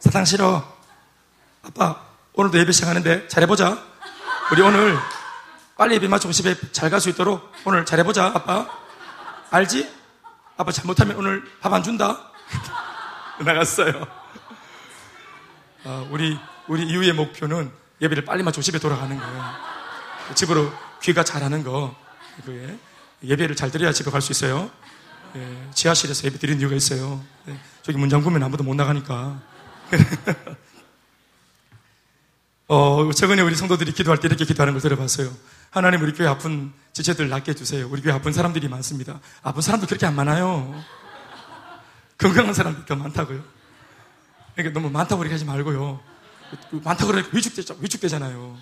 사탕 싫어. 아빠, 오늘도 예배 시작하는데 잘해보자. 우리 오늘 빨리 예배 마치고 집에 잘 갈 수 있도록 오늘 잘해보자, 아빠. 알지? 아빠 잘못하면 오늘 밥 안 준다. 나갔어요. 아, 우리, 우리 이후의 목표는 예배를 빨리 마치고 집에 돌아가는 거예요. 집으로 귀가 잘하는 거. 그게 예배를 잘 드려야 집에 갈 수 있어요. 예, 지하실에서 예배 드리는 이유가 있어요. 예, 저기 문 잠그면 아무도 못 나가니까. 어, 최근에 우리 성도들이 기도할 때 이렇게 기도하는 걸 들어봤어요. 하나님 우리 교회 아픈 지체들 낫게 해주세요. 우리 교회 아픈 사람들이 많습니다. 아픈 사람도 그렇게 안 많아요. 건강한 사람들이 더 많다고요. 그러니까 너무 많다고 그렇게 하지 말고요. 많다고 그러니까 위축되죠. 위축되잖아요.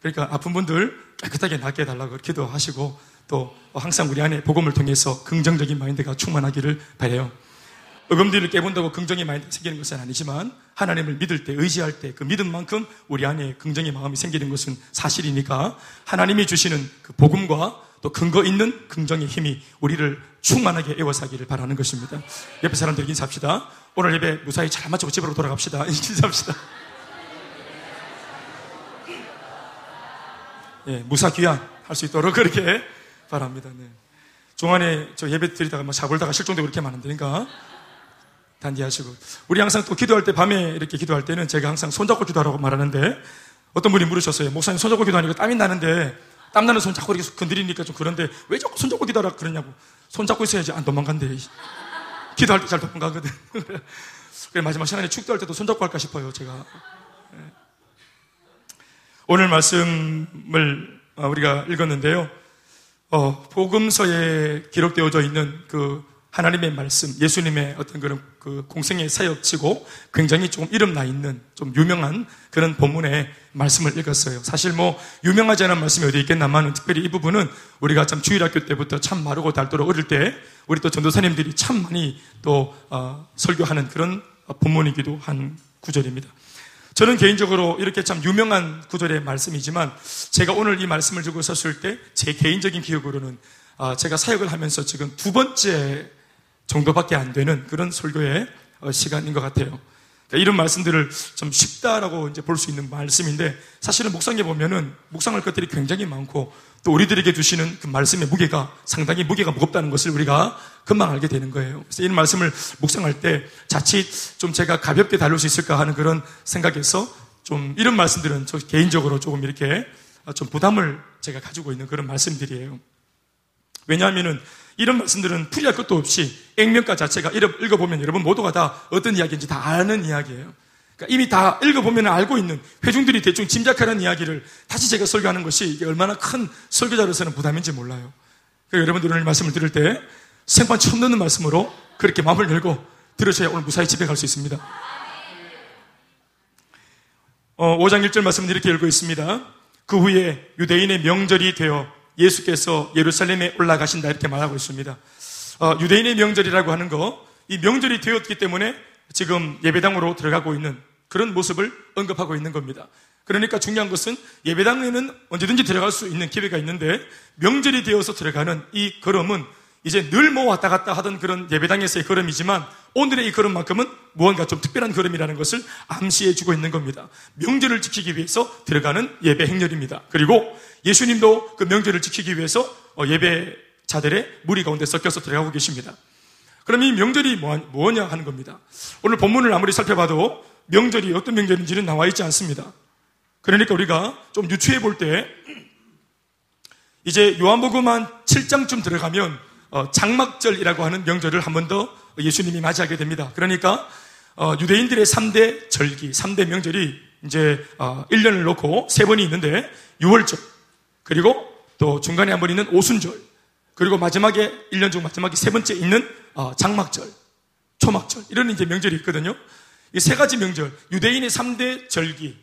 그러니까 아픈 분들 깨끗하게 낫게 해달라고 기도하시고 또 항상 우리 안에 복음을 통해서 긍정적인 마인드가 충만하기를 바래요. 어금니를 깨본다고 긍정의 마인드가 생기는 것은 아니지만 하나님을 믿을 때 의지할 때 그 믿음만큼 우리 안에 긍정의 마음이 생기는 것은 사실이니까 하나님이 주시는 그 복음과 또 근거 있는 긍정의 힘이 우리를 충만하게 애워사기를 바라는 것입니다. 옆에 사람들 인사합시다. 오늘 예배 무사히 잘 마치고 집으로 돌아갑시다. 인사합시다. 예, 무사 귀환 할 수 있도록 그렇게 바랍니다. 네. 종안에 저 예배 드리다가 뭐 자골다가 실종되고 그렇게 많은데니까 단지하시고 우리 항상 또 기도할 때 밤에 이렇게 기도할 때는 제가 항상 손잡고 기도하라고 말하는데 어떤 분이 물으셨어요. 목사님 손잡고 기도하니까 땀이 나는데 땀 나는 손 자꾸 이렇게 건드리니까 좀 그런데 왜 자꾸 손잡고 기도하라 그러냐고 손잡고 있어야지 안 도망간대. 기도할 때 잘 도망가거든. 그래 마지막 시간에 축도할 때도 손잡고 할까 싶어요. 제가 네. 오늘 말씀을 어, 우리가 읽었는데요. 어, 복음서에 기록되어져 있는 그 하나님의 말씀, 예수님의 어떤 그런 그 공생의 사역치고 굉장히 조금 이름 나 있는 좀 유명한 그런 본문의 말씀을 읽었어요. 사실 뭐 유명하지 않은 말씀이 어디 있겠나만 특별히 이 부분은 우리가 참 주일학교 때부터 참 마르고 닳도록 어릴 때 우리 또 전도사님들이 참 많이 또 어, 설교하는 그런 본문이기도 한 구절입니다. 저는 개인적으로 이렇게 참 유명한 구절의 말씀이지만 제가 오늘 이 말씀을 들고 섰을 때 제 개인적인 기억으로는 아, 제가 사역을 하면서 지금 두 번째 정도밖에 안 되는 그런 설교의 어, 시간인 것 같아요. 그러니까 이런 말씀들을 좀 쉽다라고 이제 볼 수 있는 말씀인데 사실은 묵상해 보면은 묵상할 것들이 굉장히 많고 또 우리들에게 주시는 그 말씀의 무게가 상당히 무게가 무겁다는 것을 우리가 금방 알게 되는 거예요. 그래서 이런 말씀을 묵상할 때 자칫 좀 제가 가볍게 다룰 수 있을까 하는 그런 생각에서 좀 이런 말씀들은 저 개인적으로 조금 이렇게 좀 부담을 제가 가지고 있는 그런 말씀들이에요. 왜냐하면은 이런 말씀들은 풀이할 것도 없이 액면가 자체가 읽어보면 여러분 모두가 다 어떤 이야기인지 다 아는 이야기예요. 그러니까 이미 다 읽어보면 알고 있는 회중들이 대충 짐작하는 이야기를 다시 제가 설교하는 것이 이게 얼마나 큰 설교자로서는 부담인지 몰라요. 그러니까 여러분들 오늘 말씀을 들을 때 생판 처음 듣는 말씀으로 그렇게 마음을 열고 들으셔야 오늘 무사히 집에 갈 수 있습니다. 어, 5장 1절 말씀은 이렇게 읽고 있습니다. 그 후에 유대인의 명절이 되어 예수께서 예루살렘에 올라가신다 이렇게 말하고 있습니다. 어, 유대인의 명절이라고 하는 거, 이 명절이 되었기 때문에 지금 예배당으로 들어가고 있는 그런 모습을 언급하고 있는 겁니다. 그러니까 중요한 것은 예배당에는 언제든지 들어갈 수 있는 기회가 있는데 명절이 되어서 들어가는 이 걸음은 이제 늘 뭐 왔다 갔다 하던 그런 예배당에서의 걸음이지만 오늘의 이 걸음만큼은 무언가 좀 특별한 걸음이라는 것을 암시해 주고 있는 겁니다. 명절을 지키기 위해서 들어가는 예배 행렬입니다. 그리고 예수님도 그 명절을 지키기 위해서 어, 예배 자들의 무리 가운데 섞여서 들어가고 계십니다. 그럼 이 명절이 뭐, 뭐냐 하는 겁니다. 오늘 본문을 아무리 살펴봐도 명절이 어떤 명절인지는 나와 있지 않습니다. 그러니까 우리가 좀 유추해 볼 때 이제 요한복음 한 7장쯤 들어가면 어, 장막절이라고 하는 명절을 한 번 더 예수님이 맞이하게 됩니다. 그러니까 어, 유대인들의 3대 절기, 3대 명절이 이제 어, 1년을 놓고 세 번이 있는데 6월절, 그리고 또 중간에 한 번 있는 오순절, 그리고 마지막에 1년 중 마지막에 세 번째 있는 어, 장막절, 초막절 이런 이제 명절이 있거든요. 이 세 가지 명절, 유대인의 3대 절기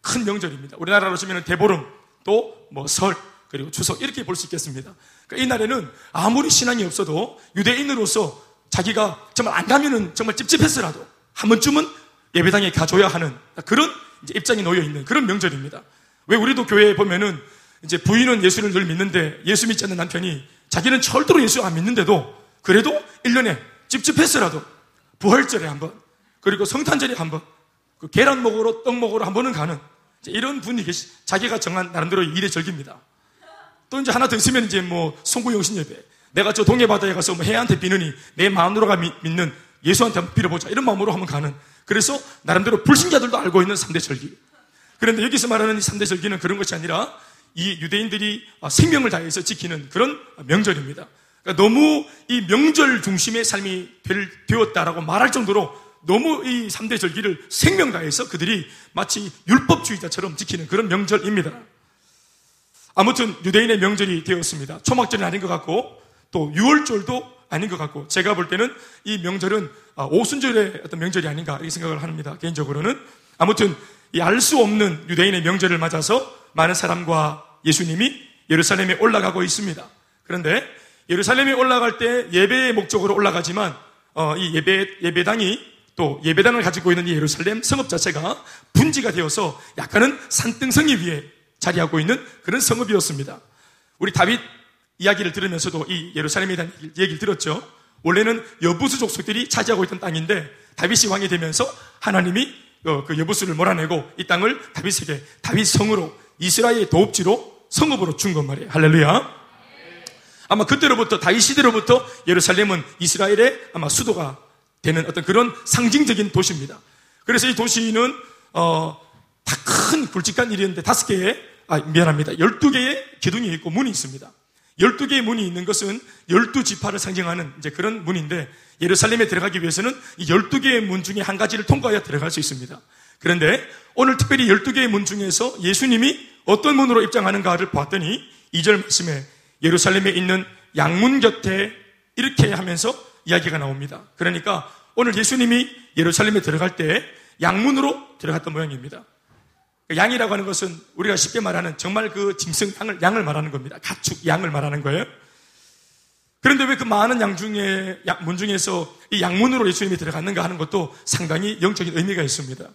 큰 명절입니다. 우리나라로 치면 대보름, 또 뭐 설, 그리고 추석 이렇게 볼 수 있겠습니다. 그러니까 이 날에는 아무리 신앙이 없어도 유대인으로서 자기가 정말 안 가면은 정말 찝찝했으라도 한 번쯤은 예배당에 가줘야 하는 그런 입장이 놓여 있는 그런 명절입니다. 왜 우리도 교회에 보면은 이제 부인은 예수를 늘 믿는데 예수 믿지 않는 남편이 자기는 절대로 예수 안 믿는데도 그래도 1년에 찝찝했으라도 부활절에 한 번, 그리고 성탄절에 한 번, 그 계란 먹으러 떡 먹으러 한 번은 가는 이런 분이 계시, 자기가 정한 나름대로 일의 절기입니다. 또 이제 하나 더 있으면 이제 뭐 송구영신 예배. 내가 저 동해바다에 가서 뭐 해한테 비느니 내 마음으로가 믿는 예수한테 한번 빌어보자. 이런 마음으로 한번 가는. 그래서 나름대로 불신자들도 알고 있는 3대 절기. 그런데 여기서 말하는 이 3대 절기는 그런 것이 아니라 이 유대인들이 생명을 다해서 지키는 그런 명절입니다. 그러니까 너무 이 명절 중심의 삶이 되었다라고 말할 정도로 너무 이 3대 절기를 생명 다해서 그들이 마치 율법주의자처럼 지키는 그런 명절입니다. 아무튼 유대인의 명절이 되었습니다. 초막절은 아닌 것 같고 또 6월절도 아닌 것 같고 제가 볼 때는 이 명절은 아, 오순절의 어떤 명절이 아닌가 이렇게 생각을 합니다. 개인적으로는 아무튼 이 알 수 없는 유대인의 명절을 맞아서 많은 사람과 예수님이 예루살렘에 올라가고 있습니다. 그런데 예루살렘에 올라갈 때 예배의 목적으로 올라가지만 어, 이 예배 예배당이 또 예배당을 가지고 있는 이 예루살렘 성읍 자체가 분지가 되어서 약간은 산등성이 위에 자리하고 있는 그런 성읍이었습니다. 우리 다윗 이야기를 들으면서도 이 예루살렘에 대한 얘기를 들었죠. 원래는 여부수 족속들이 차지하고 있던 땅인데 다윗이 왕이 되면서 하나님이 어, 그 여부수를 몰아내고 이 땅을 다윗에게 다윗 성으로 이스라엘의 도읍지로 성읍으로 준것 말이에요. 할렐루야. 아마 그때로부터 다윗 시대로부터 예루살렘은 이스라엘의 아마 수도가 되는 어떤 그런 상징적인 도시입니다. 그래서 이 도시는 어, 다 큰 굵직한 일이었는데 다섯 개의 아 미안합니다. 열두 개의 기둥이 있고 문이 있습니다. 12개의 문이 있는 것은 12지파를 상징하는 이제 그런 문인데 예루살렘에 들어가기 위해서는 이 12개의 문 중에 한 가지를 통과해야 들어갈 수 있습니다. 그런데 오늘 특별히 12개의 문 중에서 예수님이 어떤 문으로 입장하는가를 봤더니 2절 말씀에 예루살렘에 있는 양문 곁에 이렇게 하면서 이야기가 나옵니다. 그러니까 오늘 예수님이 예루살렘에 들어갈 때 양문으로 들어갔던 모양입니다. 양이라고 하는 것은 우리가 쉽게 말하는 정말 그 짐승 양을, 양을 말하는 겁니다. 가축 양을 말하는 거예요. 그런데 왜 그 많은 양 중에, 문 중에서 이 양문으로 예수님이 들어갔는가 하는 것도 상당히 영적인 의미가 있습니다.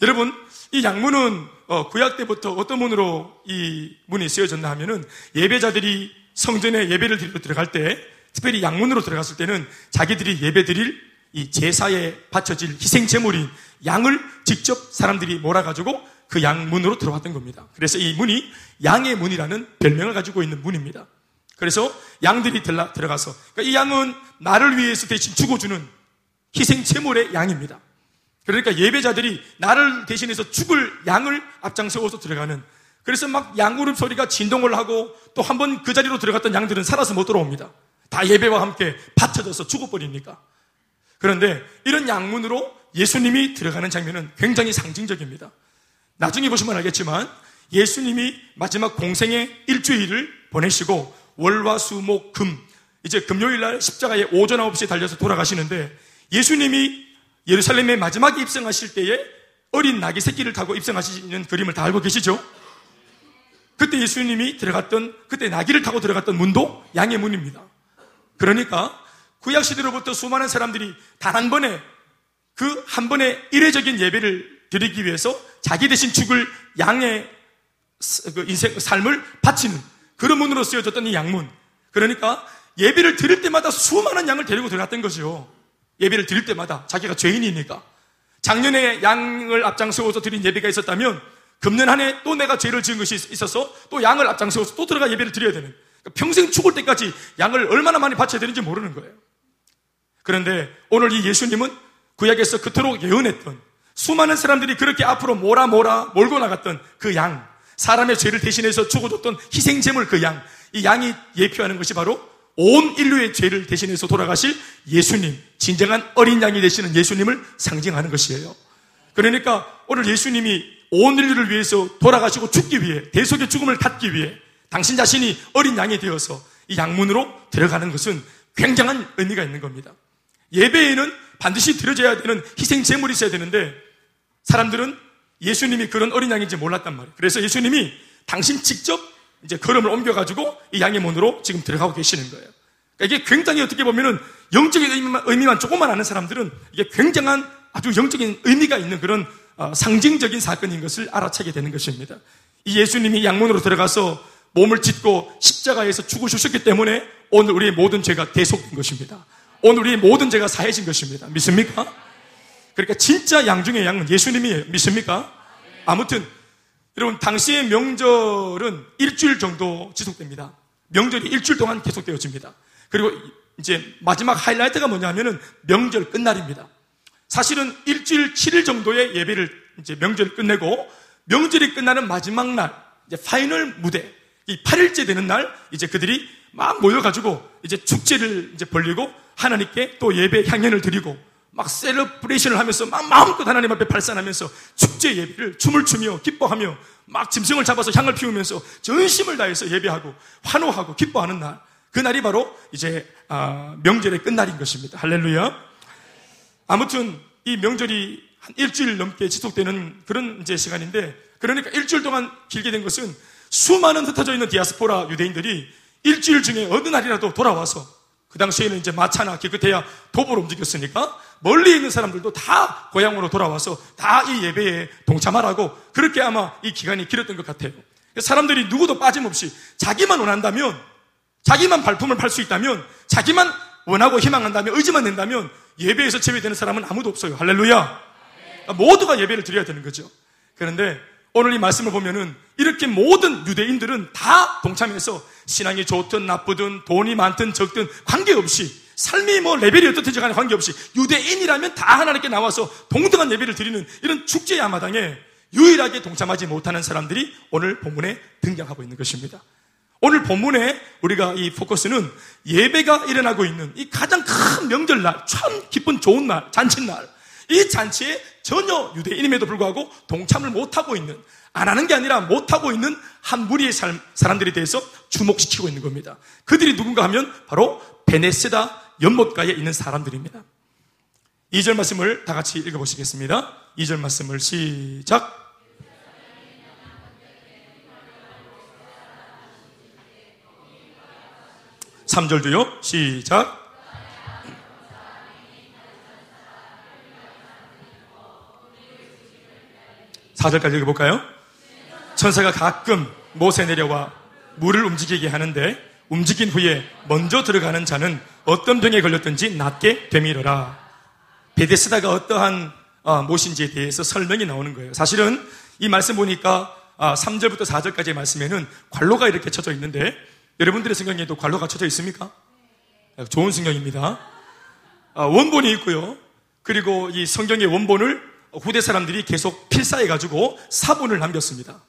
여러분, 이 양문은 어, 구약 때부터 어떤 문으로 이 문이 쓰여졌나 하면은 예배자들이 성전에 예배를 드리러 들어갈 때 특별히 양문으로 들어갔을 때는 자기들이 예배 드릴 이 제사에 바쳐질 희생 제물인 양을 직접 사람들이 몰아가지고 그 양문으로 들어왔던 겁니다. 그래서 이 문이 양의 문이라는 별명을 가지고 있는 문입니다. 그래서 양들이 들어가서 그러니까 이 양은 나를 위해서 대신 죽어주는 희생 제물의 양입니다. 그러니까 예배자들이 나를 대신해서 죽을 양을 앞장서서 들어가는 그래서 막 양무릎 소리가 진동을 하고 또 한 번 그 자리로 들어갔던 양들은 살아서 못 돌아옵니다. 다 예배와 함께 받쳐져서 죽어버리니까. 그런데 이런 양문으로 예수님이 들어가는 장면은 굉장히 상징적입니다. 나중에 보시면 알겠지만 예수님이 마지막 공생의 일주일을 보내시고 월화 수목 금 이제 금요일 날 십자가에 오전 9시에 달려서 돌아가시는데 예수님이 예루살렘에 마지막 입성하실 때에 어린 나귀 새끼를 타고 입성하시는 그림을 다 알고 계시죠? 그때 예수님이 들어갔던 그때 나귀를 타고 들어갔던 문도 양의 문입니다. 그러니까 구약 시대로부터 수많은 사람들이 단 한 번에 그 한 번의 이례적인 예배를 드리기 위해서 자기 대신 죽을 양의 그 인생 삶을 바치는 그런 문으로 쓰여졌던 이 양문. 그러니까 예배를 드릴 때마다 수많은 양을 데리고 들어갔던 거죠. 예배를 드릴 때마다 자기가 죄인이니까. 작년에 양을 앞장세워서 드린 예배가 있었다면 금년 한 해 또 내가 죄를 지은 것이 있어서 또 양을 앞장세워서 또 들어가 예배를 드려야 되는. 그러니까 평생 죽을 때까지 양을 얼마나 많이 바쳐야 되는지 모르는 거예요. 그런데 오늘 이 예수님은 구약에서 그토록 예언했던 수많은 사람들이 그렇게 앞으로 몰아 몰아 몰고 나갔던 그 양, 사람의 죄를 대신해서 죽어줬던 희생제물 그 양, 이 양이 예표하는 것이 바로 온 인류의 죄를 대신해서 돌아가실 예수님, 진정한 어린 양이 되시는 예수님을 상징하는 것이에요. 그러니까 오늘 예수님이 온 인류를 위해서 돌아가시고 죽기 위해, 대속의 죽음을 닫기 위해 당신 자신이 어린 양이 되어서 이 양문으로 들어가는 것은 굉장한 의미가 있는 겁니다. 예배에는 반드시 드려져야 되는 희생 제물이 있어야 되는데 사람들은 예수님이 그런 어린 양인지 몰랐단 말이에요. 그래서 예수님이 당신 직접 이제 걸음을 옮겨가지고 이 양의 문으로 지금 들어가고 계시는 거예요. 그러니까 이게 굉장히 어떻게 보면은 영적인 의미만, 의미만 조금만 아는 사람들은 이게 굉장한 아주 영적인 의미가 있는 그런 어, 상징적인 사건인 것을 알아차게 되는 것입니다. 이 예수님이 양문으로 들어가서 몸을 찢고 십자가에서 죽으셨기 때문에 오늘 우리의 모든 죄가 대속된 것입니다. 오늘 우리의 모든 죄가 사해진 것입니다. 믿습니까? 그러니까 진짜 양 중에 양은 예수님이에요. 믿습니까? 아무튼 여러분 당시의 명절은 일주일 정도 지속됩니다. 명절이 일주일 동안 계속되어집니다. 그리고 이제 마지막 하이라이트가 뭐냐면은 명절 끝날입니다. 사실은 일주일 7일 정도의 예배를 이제 명절 끝내고 명절이 끝나는 마지막 날 이제 final 무대 이 8일째 되는 날 이제 그들이 막 모여가지고 이제 축제를 이제 벌리고 하나님께 또 예배 향연을 드리고 막 celebration을 하면서 막 마음껏 하나님 앞에 발산하면서 축제 예배를 춤을 추며 기뻐하며 막 짐승을 잡아서 향을 피우면서 전심을 다해서 예배하고 환호하고 기뻐하는 날. 그 날이 바로 이제 아, 명절의 끝날인 것입니다. 할렐루야. 아무튼 이 명절이 한 일주일 넘게 지속되는 그런 이제 시간인데 그러니까 일주일 동안 길게 된 것은 수많은 흩어져 있는 디아스포라 유대인들이 일주일 중에 어느 날이라도 돌아와서 그 당시에는 이제 마차나 기껏해야 도보로 움직였으니까 멀리 있는 사람들도 다 고향으로 돌아와서 다 이 예배에 동참하라고 그렇게 아마 이 기간이 길었던 것 같아요. 사람들이 누구도 빠짐없이 자기만 원한다면 자기만 발품을 팔 수 있다면 자기만 원하고 희망한다면 의지만 낸다면 예배에서 제외되는 사람은 아무도 없어요. 할렐루야. 모두가 예배를 드려야 되는 거죠. 그런데 오늘 이 말씀을 보면은 이렇게 모든 유대인들은 다 동참해서 신앙이 좋든 나쁘든 돈이 많든 적든 관계없이 삶이 뭐 레벨이 어떻든지 간에 관계없이 유대인이라면 다 하나님께 나와서 동등한 예배를 드리는 이런 축제 야마당에 유일하게 동참하지 못하는 사람들이 오늘 본문에 등장하고 있는 것입니다. 오늘 본문에 우리가 이 포커스는 예배가 일어나고 있는 이 가장 큰 명절날, 참 기쁜 좋은 날, 잔칫날, 이 잔치에 전혀 유대인임에도 불구하고 동참을 못하고 있는, 안 하는 게 아니라 못하고 있는 한 무리의 사람들에 대해서 주목시키고 있는 겁니다. 그들이 누군가 하면 바로 베네세다 연못가에 있는 사람들입니다. 2절 말씀을 다 같이 읽어보시겠습니다. 2절 말씀을 시작. 3절도요. 시작. 4절까지 읽어볼까요? 천사가 가끔 못에 내려와 물을 움직이게 하는데 움직인 후에 먼저 들어가는 자는 어떤 병에 걸렸든지 낫게 되밀어라. 베데스다가 어떠한 어, 못인지에 대해서 설명이 나오는 거예요. 사실은 이 말씀 보니까 3절부터 아, 4절까지의 말씀에는 관로가 이렇게 쳐져 있는데 여러분들의 성경에도 관로가 쳐져 있습니까? 좋은 성경입니다. 아, 원본이 있고요. 그리고 이 성경의 원본을 후대 사람들이 계속 필사해가지고 사본을 남겼습니다.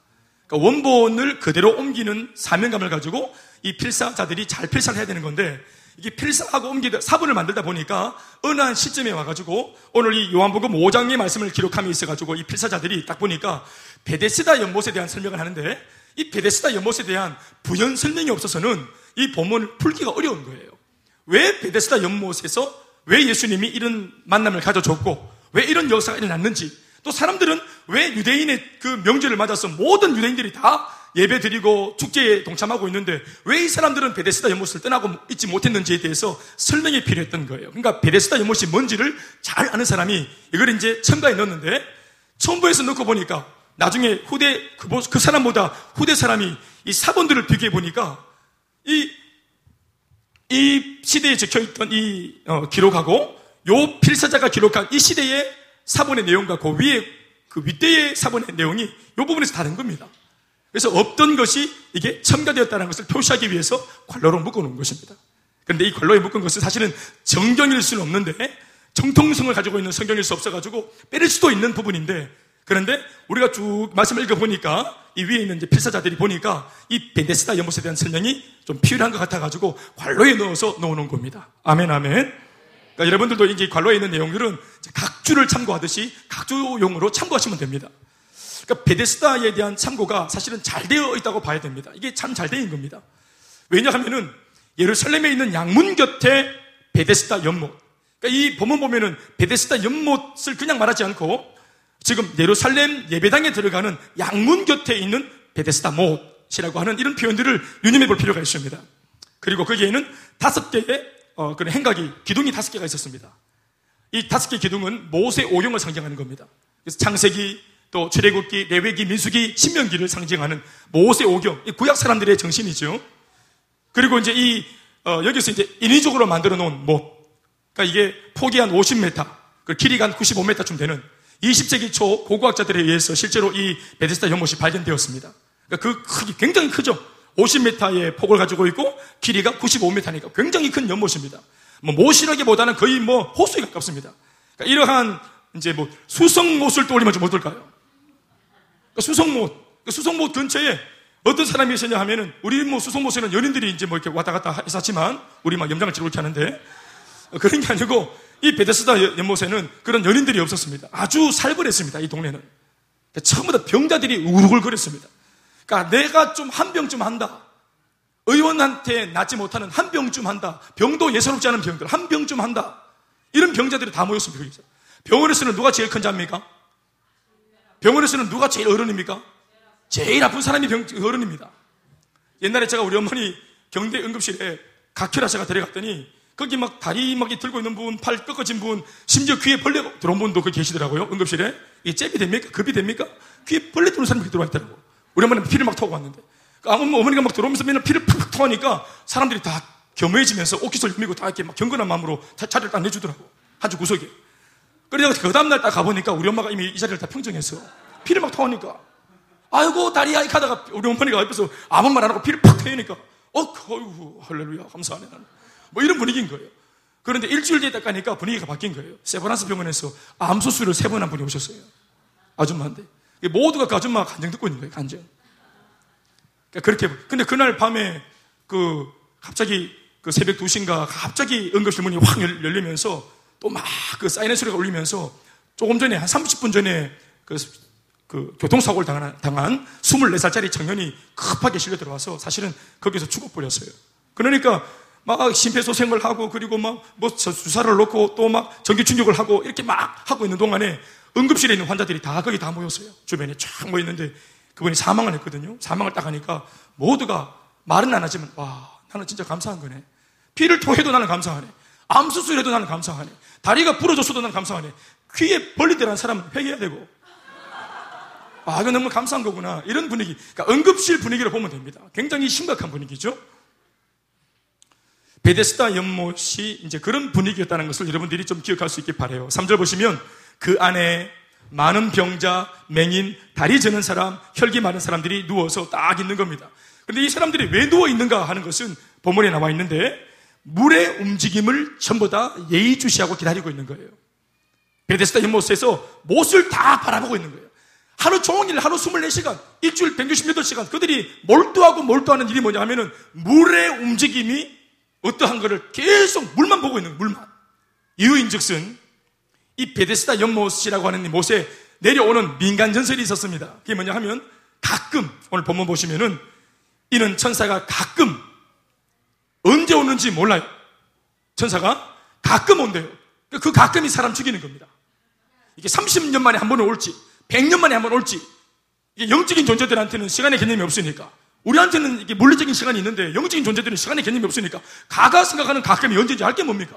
그러니까 원본을 그대로 옮기는 사명감을 가지고 이 필사자들이 잘 필사를 해야 되는 건데 이게 필사하고 옮기다 사본을 만들다 보니까 어느 한 시점에 와가지고 오늘 이 요한복음 5장의 말씀을 기록함이 있어가지고 이 필사자들이 딱 보니까 베데스다 연못에 대한 설명을 하는데 이 베데스다 연못에 대한 부연 설명이 없어서는 이 본문을 풀기가 어려운 거예요. 왜 베데스다 연못에서 왜 예수님이 이런 만남을 가져줬고 왜 이런 역사가 일어났는지 또 사람들은 왜 유대인의 그 명절을 맞아서 모든 유대인들이 다 예배 드리고 축제에 동참하고 있는데 왜 이 사람들은 베데스다 연못을 떠나고 있지 못했는지에 대해서 설명이 필요했던 거예요. 그러니까 베데스다 연못이 뭔지를 잘 아는 사람이 이걸 이제 첨가에 넣었는데 첨부해서 넣고 보니까 나중에 후대 그, 그 사람보다 후대 사람이 이 사본들을 비교해 보니까 이, 이 시대에 적혀 있던 이 어, 기록하고 요 필사자가 기록한 이 시대의 사본의 내용과 그 위에 그 윗대의 사본의 내용이 요 부분에서 다른 겁니다. 그래서 없던 것이 이게 첨가되었다는 것을 표시하기 위해서 관로로 묶어놓은 것입니다. 그런데 이 관로에 묶은 것은 사실은 정경일 수는 없는데 정통성을 가지고 있는 성경일 수 없어가지고 빼릴 수도 있는 부분인데 그런데 우리가 쭉 말씀을 읽어보니까 이 위에 있는 이제 필사자들이 보니까 이 베데스다 연못에 대한 설명이 좀 필요한 것 같아가지고 관로에 넣어서 넣어놓은 겁니다. 아멘, 아멘. 그러니까 여러분들도 이제 관로에 있는 내용들은 각주를 참고하듯이 각주용으로 참고하시면 됩니다. 그러니까 베데스다에 대한 참고가 사실은 잘 되어 있다고 봐야 됩니다. 이게 참 잘 되어 있는 겁니다. 왜냐하면은 예루살렘에 있는 양문 곁에 베데스다 연못. 그러니까 이 본문 보면은 베데스다 연못을 그냥 말하지 않고 지금 예루살렘 예배당에 들어가는 양문 곁에 있는 베데스다 못이라고 하는 이런 표현들을 유념해 볼 필요가 있습니다. 그리고 거기에는 다섯 개의 어, 그런 행각이 기둥이 다섯 개가 있었습니다. 이 다섯 개 기둥은 모세 오경을 상징하는 겁니다. 그래서 창세기, 또 출애굽기, 레위기, 민수기, 신명기를 상징하는 모세 오경, 구약 사람들의 정신이죠. 그리고 이제 이 어, 여기서 이제 인위적으로 만들어 놓은 못, 그러니까 이게 폭이 한 50m, 그 길이가 한 95m쯤 되는 20세기 초 고고학자들에 의해서 실제로 이 베데스다 연못이 발견되었습니다. 그러니까 그 크기 굉장히 크죠. 50m의 폭을 가지고 있고 길이가 95m니까 굉장히 큰 연못입니다. 뭐 모시라기보다는 거의 뭐 호수에 가깝습니다. 그러니까 이러한 이제 뭐 수성못을 떠올리면 좀 어떨까요? 수성못, 그 수성못 근처에 어떤 사람이 있었냐 하면은 우리 뭐 수성못에는 연인들이 이제 뭐 이렇게 왔다 갔다 했었지만 우리 막 염장을 치고 이렇게 하는데 그런 게 아니고 이 베데스다 연못에는 그런 연인들이 없었습니다. 아주 살벌했습니다. 이 동네는. 처음부터 병자들이 우글거렸습니다. 그러니까 내가 좀 한 병쯤 한다. 의원한테 낫지 못하는 한 병쯤 한다. 병도 예사롭지 않은 병들 한 병쯤 한다. 이런 병자들이 다 모였습니다. 병원에서는 누가 제일 큰 자입니까? 병원에서는 누가 제일 어른입니까? 제일 아픈 사람이 병, 어른입니다. 옛날에 제가 우리 어머니 경대 응급실에 각혈하셔가 데려갔더니 거기 막 다리 막 들고 있는 분, 팔 꺾어진 분, 심지어 귀에 벌레 들어온 분도 거기 계시더라고요. 응급실에. 이게 잽이 됩니까? 급이 됩니까? 귀에 벌레 들어온 사람이 들어와 있더라고. 우리 어머니는 피를 막 토고 왔는데. 아무 어머니가 막 들어오면서 맨날 피를 푹푹 토하니까 사람들이 다 겸해지면서 옷깃을 밀고 다 이렇게 막 경건한 마음으로 자리를 딱 내주더라고. 한쪽 구석에. 그래서 그 다음날 딱 가보니까 우리 엄마가 이미 이 자리를 다 평정했어. 피를 막 토하니까. 아이고, 다리 아이 하다가 우리 어머니가 옆에서 아무 말 안 하고 피를 팍 토하니까. 어, 어이구, 할렐루야, 감사하네. 뭐 이런 분위기인 거예요. 그런데 일주일 뒤에 딱 가니까 분위기가 바뀐 거예요. 세브란스 병원에서 암수술을 세 번 한 분이 오셨어요. 아줌마인데. 모두가 그 아줌마 간증 듣고 있는 거예요, 간증. 그러니까 그렇게. 근데 그날 밤에 그 갑자기 그 새벽 2시인가 갑자기 응급실 문이 확 열리면서 또 막 그 사이렌 소리가 울리면서 조금 전에 한 30분 전에 그, 그 교통사고를 당한, 당한 24살짜리 청년이 급하게 실려 들어와서 사실은 거기서 죽어버렸어요. 그러니까 막 심폐소생을 하고 그리고 막 뭐 주사를 놓고 또 막 전기 충격을 하고 이렇게 막 하고 있는 동안에 응급실에 있는 환자들이 다 거기 다 모였어요. 주변에 쫙 모였는데 그분이 사망을 했거든요. 사망을 딱 하니까 모두가 말은 안 하지만 와 나는 진짜 감사한 거네. 피를 토해도 나는 감사하네. 암 수술해도 나는 감사하네. 다리가 부러졌어도 나는 감사하네. 귀에 벌리대라는 사람은 회개해야 되고. 아, 이거 너무 감사한 거구나. 이런 분위기. 그러니까 응급실 분위기를 보면 됩니다. 굉장히 심각한 분위기죠. 베데스다 연못이 이제 그런 분위기였다는 것을 여러분들이 좀 기억할 수 있길 바래요. 3절 보시면 그 안에 많은 병자, 맹인, 다리 저는 사람, 혈기 많은 사람들이 누워서 딱 있는 겁니다. 그런데 이 사람들이 왜 누워 있는가 하는 것은 본문에 나와 있는데 물의 움직임을 전부 다 예의주시하고 기다리고 있는 거예요. 베데스다 연못에서 못을 다 바라보고 있는 거예요. 하루 종일 하루 24시간, 일주일 168시간 그들이 몰두하고 몰두하는 일이 뭐냐 하면은 물의 움직임이 어떠한 것을 계속 물만 보고 있는 거예요. 물만. 이유인 즉슨 이 베데스다 연못이라고 하는 못에 내려오는 민간 전설이 있었습니다. 그게 뭐냐 하면 가끔 오늘 본문 보시면은 이는 천사가 가끔 언제 오는지 몰라요. 천사가 가끔 온대요. 그 가끔이 사람 죽이는 겁니다. 이게 30년 만에 한 번은 올지, 100년 만에 한 번 올지, 이게 영적인 존재들한테는 시간의 개념이 없으니까, 우리한테는 이게 물리적인 시간이 있는데, 영적인 존재들은 시간의 개념이 없으니까, 가가 생각하는 가끔이 언제인지 알게 뭡니까?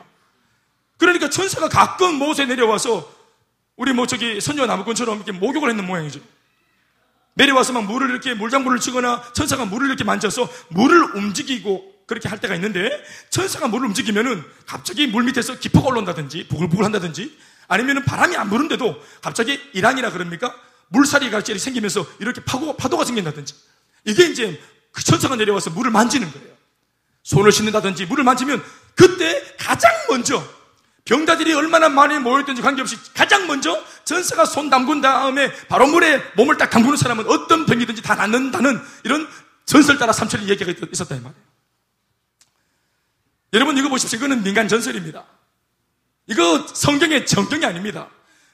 그러니까 천사가 가끔 못에 내려와서, 우리 뭐 저기 선녀 나무꾼처럼 이렇게 목욕을 했는 모양이죠. 내려와서 막 물을 이렇게 물장구를 치거나 천사가 물을 이렇게 만져서 물을 움직이고 그렇게 할 때가 있는데 천사가 물을 움직이면은 갑자기 물 밑에서 기포가 올라온다든지 부글부글 한다든지 아니면은 바람이 안 부는데도 갑자기 이란이라 그럽니까? 물살이가 이렇게 생기면서 이렇게 파고, 파도가 생긴다든지 이게 이제 그 천사가 내려와서 물을 만지는 거예요. 손을 씻는다든지 물을 만지면 그때 가장 먼저 병자들이 얼마나 많이 모였든지 관계없이 가장 먼저 전사가 손 담근 다음에 바로 물에 몸을 딱 담그는 사람은 어떤 병이든지 다 낫는다는 이런 전설 따라 삼천리 얘기가 있었다 이 말이에요. 여러분 이거 보십시오. 이거는 민간 전설입니다. 이거 성경의 정경이 아닙니다.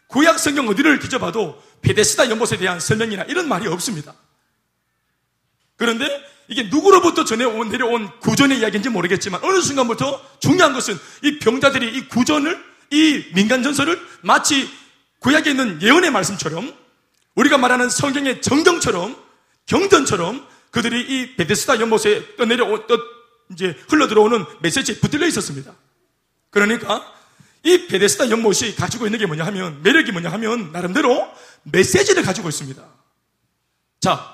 구약 성경 어디를 뒤져봐도 베데스다 연못에 대한 설명이나 이런 말이 없습니다. 그런데 이게 누구로부터 전해온 내려온 구전의 이야기인지 모르겠지만 어느 순간부터 중요한 것은 이 병자들이 이 구전을 이 민간 전설을 마치 구약에 있는 예언의 말씀처럼 우리가 말하는 성경의 정경처럼 경전처럼 그들이 이 베데스다 연못에 떠내려온 떠 이제 흘러 들어오는 메시지에 붙들려 있었습니다. 그러니까 이 베데스다 연못이 가지고 있는 게 뭐냐 하면 매력이 뭐냐 하면 나름대로 메시지를 가지고 있습니다. 자,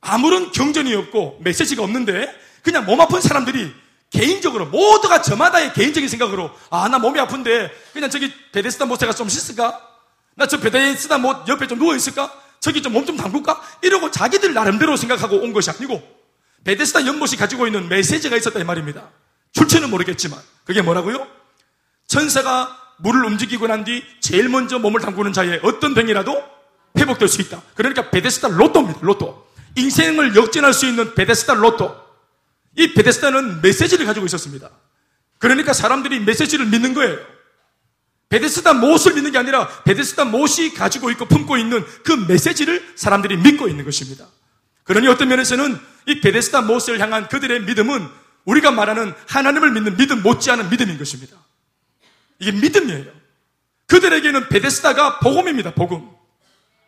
아무런 경전이 없고 메시지가 없는데 그냥 몸 아픈 사람들이 개인적으로 모두가 저마다의 개인적인 생각으로 아 나 몸이 아픈데 그냥 저기 베데스다 모세가 좀 씻을까? 나 저 베데스다 못 옆에 좀 누워 있을까? 저기 좀 몸좀 담글까? 이러고 자기들 나름대로 생각하고 온 것이 아니고 베데스다 연못이 가지고 있는 메시지가 있었다 이 말입니다. 출처는 모르겠지만 그게 뭐라고요? 천사가 물을 움직이고 난 뒤 제일 먼저 몸을 담그는 자의 어떤 병이라도 회복될 수 있다. 그러니까 베데스다 로또입니다. 로또. 인생을 역전할 수 있는 베데스다 로또. 이 베데스다는 메시지를 가지고 있었습니다. 그러니까 사람들이 메시지를 믿는 거예요. 베데스다 못을 믿는 게 아니라 베데스다 못이 가지고 있고 품고 있는 그 메시지를 사람들이 믿고 있는 것입니다. 그러니 어떤 면에서는 이 베데스다 못을 향한 그들의 믿음은 우리가 말하는 하나님을 믿는 믿음 못지않은 믿음인 것입니다. 이게 믿음이에요. 그들에게는 베데스다가 복음입니다. 복음.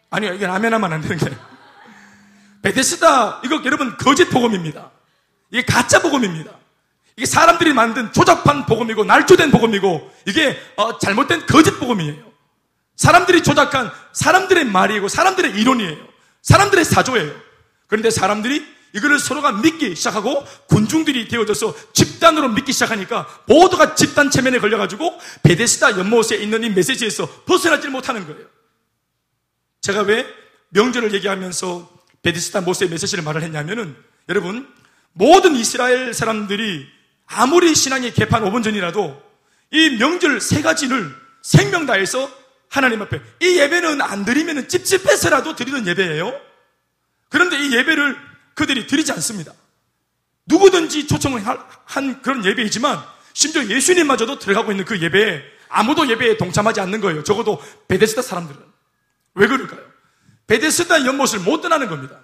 아니요, 이게 라면하면 안 되는 게. 베데스다, 이거 여러분 거짓 복음입니다. 이게 가짜 복음입니다. 이게 사람들이 만든 조작한 복음이고 날조된 복음이고 이게 어, 잘못된 거짓 복음이에요. 사람들이 조작한 사람들의 말이고 사람들의 이론이에요. 사람들의 사조예요. 그런데 사람들이 이거를 서로가 믿기 시작하고 군중들이 되어져서 집단으로 믿기 시작하니까 모두가 집단 체면에 걸려가지고 베데스다 연못에 있는 이 메시지에서 벗어나지 못하는 거예요. 제가 왜 명절을 얘기하면서 베데스다 모세의 메시지를 말을 했냐면은 여러분 모든 이스라엘 사람들이 아무리 신앙이 개판 5분 전이라도 이 명절 세 가지를 생명 다해서 하나님 앞에 이 예배는 안 드리면 찝찝해서라도 드리는 예배예요. 그런데 이 예배를 그들이 드리지 않습니다. 누구든지 초청을 한 그런 예배이지만 심지어 예수님마저도 들어가고 있는 그 예배에 아무도 예배에 동참하지 않는 거예요. 적어도 베데스다 사람들은. 왜 그럴까요? 베데스다 연못을 못 떠나는 겁니다.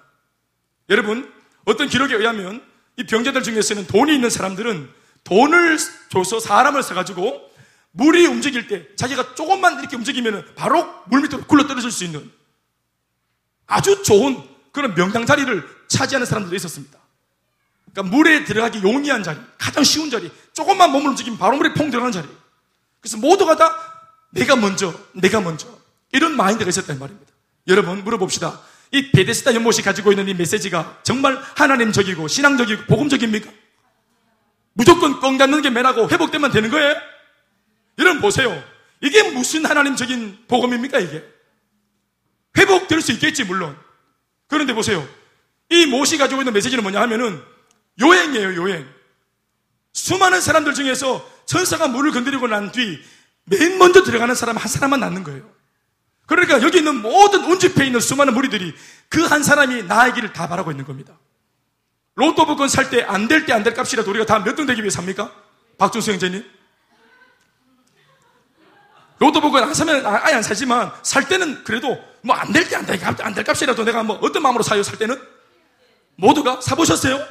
여러분, 어떤 기록에 의하면 이 병자들 중에서는 돈이 있는 사람들은 돈을 줘서 사람을 써가지고 물이 움직일 때 자기가 조금만 이렇게 움직이면 바로 물 밑으로 굴러 떨어질 수 있는 아주 좋은 그런 명당 자리를 차지하는 사람들도 있었습니다. 그러니까 물에 들어가기 용이한 자리, 가장 쉬운 자리, 조금만 몸을 움직이면 바로 물에 퐁 들어가는 자리. 그래서 모두가 다 내가 먼저, 내가 먼저 이런 마인드가 있었단 말입니다. 여러분 물어봅시다. 이 베데스다 연못이 가지고 있는 이 메시지가 정말 하나님적이고 신앙적이고 복음적입니까? 무조건 뻥 잡는 게 매라고 회복되면 되는 거예요? 여러분 보세요. 이게 무슨 하나님적인 복음입니까 이게? 회복될 수 있겠지 물론. 그런데 보세요. 이 못이 가지고 있는 메시지는 뭐냐 하면은 요행이에요 요행. 수많은 사람들 중에서 천사가 물을 건드리고 난 뒤 맨 먼저 들어가는 사람 한 사람만 낳는 거예요. 그러니까 여기 있는 모든 운집해 있는 수많은 무리들이 그 한 사람이 나의 길을 다 바라고 있는 겁니다. 로또 복권 살 때 안 될 때 안 될 값이라도 우리가 다 몇 등 되기 위해 삽니까? 박준수 형제님? 로또 복권 안 사면 아, 아예 안 사지만 살 때는 그래도 뭐 안 될 때 안될 값, 안될 값이라도 내가 뭐 어떤 마음으로 사요 살 때는? 모두가 사보셨어요?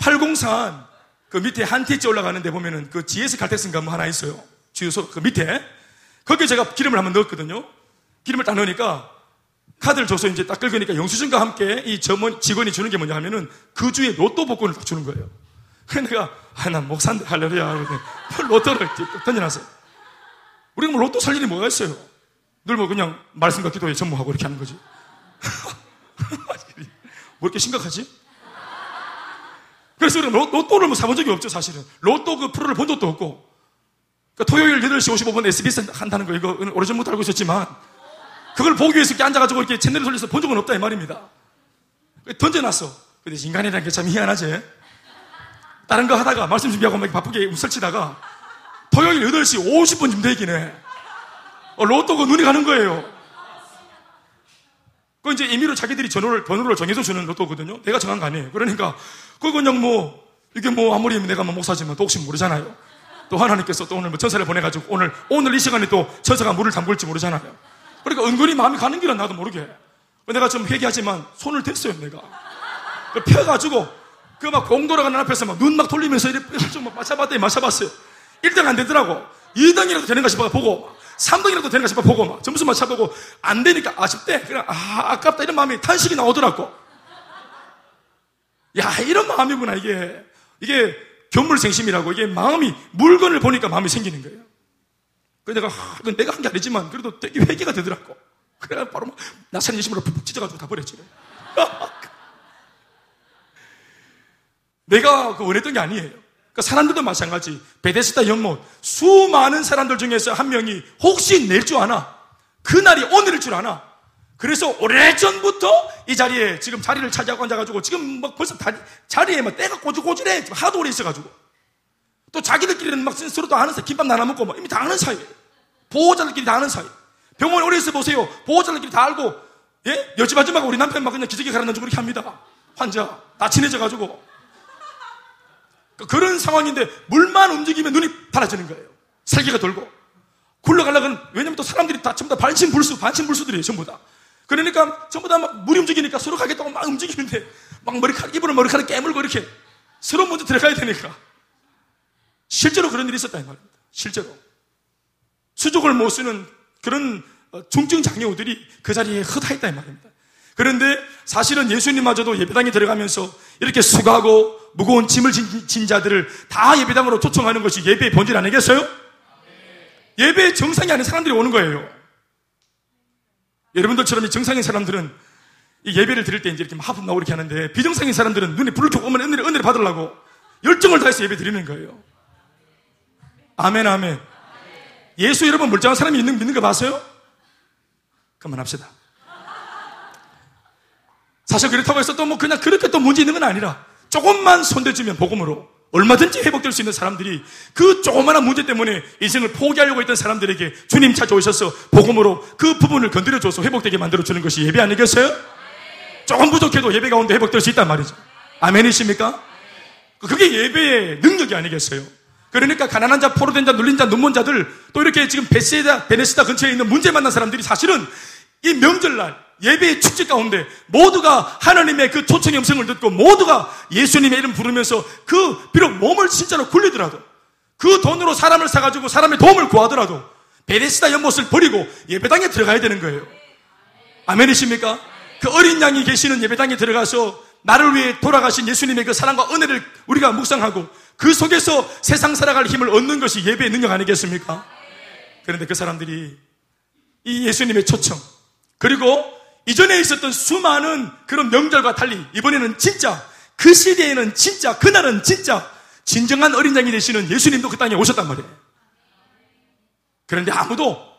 803, 그 밑에 한티지 올라가는데 보면은 그 GS 갈텍스인가 뭐 하나 있어요. 주유소 그 밑에. 거기에 제가 기름을 한번 넣었거든요. 기름을 딱 넣으니까 카드를 줘서 이제 딱 긁으니까 영수증과 함께 이 점원, 직원이 주는 게 뭐냐 하면은 그 주에 로또 복권을 딱 주는 거예요. 그래서 내가, 아, 난 목사인데 할렐루야. 로또를 던져놨어요. 우리가 뭐 로또 살 일이 뭐가 있어요? 늘 뭐 그냥 말씀과 기도에 전무하고 이렇게 하는 거지. 뭐 이렇게 심각하지? 그래서 우리는 로또를 뭐 사본 적이 없죠, 사실은. 로또 그 프로를 본 적도 없고. 그러니까 토요일 8시 55분 SBS 한다는 거 이거 오래전부터 알고 있었지만 그걸 보기 위해서 이렇게 앉아가지고 이렇게 채널을 돌려서 본 적은 없다 이 말입니다. 던져놨어. 근데 인간이라는 게 참 희한하지. 다른 거 하다가 말씀 준비하고 막 바쁘게 웃설치다가 토요일 8시 50분쯤 되긴 해. 어, 로또가 눈이 가는 거예요. 그 이제 임의로 자기들이 전호를, 번호를 정해서 주는 로또거든요. 내가 정한 거 아니에요. 그러니까, 그거 그냥 뭐, 이게 뭐 아무리 내가 뭐 목사지만 또 혹시 모르잖아요. 또 하나님께서 또 오늘 뭐 천사를 보내가지고 오늘, 오늘 이 시간에 또 천사가 물을 담글지 모르잖아요. 그러니까 은근히 마음이 가는 길은 나도 모르게. 내가 좀 회개하지만 손을 댔어요, 내가. 펴가지고, 그 막 공돌아가는 앞에서 막 눈 막 돌리면서 이렇게 막 맞춰봤더니 맞춰봤어요. 1등 안 되더라고. 2등이라도 되는가 싶어 보고, 3등이라도 되는가 싶어 보고, 막 점수 맞춰보고, 안 되니까 아쉽대. 그냥, 아, 아깝다. 이런 마음이 탄식이 나오더라고. 야, 이런 마음이구나, 이게. 이게 견물생심이라고. 이게 마음이, 물건을 보니까 마음이 생기는 거예요. 그래서 내가, 하, 내가 한 게 아니지만, 그래도 되게 회개가 되더라고. 그래, 바로 막, 나산 예심으로 푹푹 찢어가지고 다 버렸지. 내가 그 원했던 게 아니에요. 그러니까 사람들도 마찬가지. 베데스다 연못 수많은 사람들 중에서 한 명이 혹시 낼 줄 아나? 그날이 오늘일 줄 아나? 그래서 오래전부터 이 자리에 지금 자리를 차지하고 앉아가지고 지금 막 벌써 다, 자리에 막 때가 꼬질꼬질해. 하도 오래 있어가지고. 또 자기들끼리는 막 서로 도 아는 사이, 김밥 나눠 먹고 막 이미 다 아는 사이예요. 보호자들끼리 다 아는 사이. 병원에 오래 있어 보세요. 보호자들끼리 다 알고, 예? 여지 마지막 우리 남편 막 그냥 기저귀 갈아넣어주고 그렇게 합니다. 환자. 다 친해져가지고. 그런 상황인데 물만 움직이면 눈이 달아지는 거예요. 살기가 돌고. 굴러가려면, 왜냐면 또 사람들이 다 전부 다 반신불수, 반신불수들이에요, 전부 다. 그러니까 전부 다 막 물이 움직이니까 서로 가겠다고 막 움직이는데 막 머리카락, 입으로 머리카락 깨물고 이렇게 서로 먼저 들어가야 되니까. 실제로 그런 일이 있었다는 말입니다. 실제로. 수족을 못 쓰는 그런 어, 중증 장애우들이 그 자리에 흩어있다는 말입니다. 그런데 사실은 예수님마저도 예배당에 들어가면서 이렇게 수고하고 무거운 짐을 진, 진 자들을 다 예배당으로 초청하는 것이 예배의 본질 아니겠어요? 예배의 정상이 아닌 사람들이 오는 거예요. 여러분들처럼 이 정상인 사람들은 이 예배를 드릴 때 이제 이렇게 하품 나오고 이렇게 하는데 비정상인 사람들은 눈에 불을 켜고 오면 은혜를, 은혜를 받으려고 열정을 다해서 예배 드리는 거예요. 아멘, 아멘. 예수 여러분 멀쩡한 사람이 있는, 믿는 거 봤어요? 그만합시다. 사실 그렇다고 해서 또 뭐 그냥 그렇게 또 문제 있는 건 아니라 조금만 손대주면 복음으로 얼마든지 회복될 수 있는 사람들이 그 조그마한 문제 때문에 인생을 포기하려고 했던 사람들에게 주님 찾아오셔서 복음으로 그 부분을 건드려줘서 회복되게 만들어주는 것이 예배 아니겠어요? 조금 부족해도 예배 가운데 회복될 수 있단 말이죠. 아멘이십니까? 그게 예배의 능력이 아니겠어요? 그러니까 가난한 자, 포로된 자, 눌린 자, 눈먼 자들 또 이렇게 지금 베세다, 베네시다 근처에 있는 문제 만난 사람들이 사실은 이 명절날 예배의 축제 가운데 모두가 하나님의 그 초청의 음성을 듣고 모두가 예수님의 이름 부르면서 그 비록 몸을 진짜로 굴리더라도 그 돈으로 사람을 사가지고 사람의 도움을 구하더라도 베레스다 연못을 버리고 예배당에 들어가야 되는 거예요. 아멘이십니까? 그 어린 양이 계시는 예배당에 들어가서 나를 위해 돌아가신 예수님의 그 사랑과 은혜를 우리가 묵상하고 그 속에서 세상 살아갈 힘을 얻는 것이 예배의 능력 아니겠습니까? 그런데 그 사람들이 이 예수님의 초청 그리고 이전에 있었던 수많은 그런 명절과 달리 이번에는 진짜 그 시대에는 진짜 그날은 진짜 진정한 어린 양이 되시는 예수님도 그 땅에 오셨단 말이에요. 그런데 아무도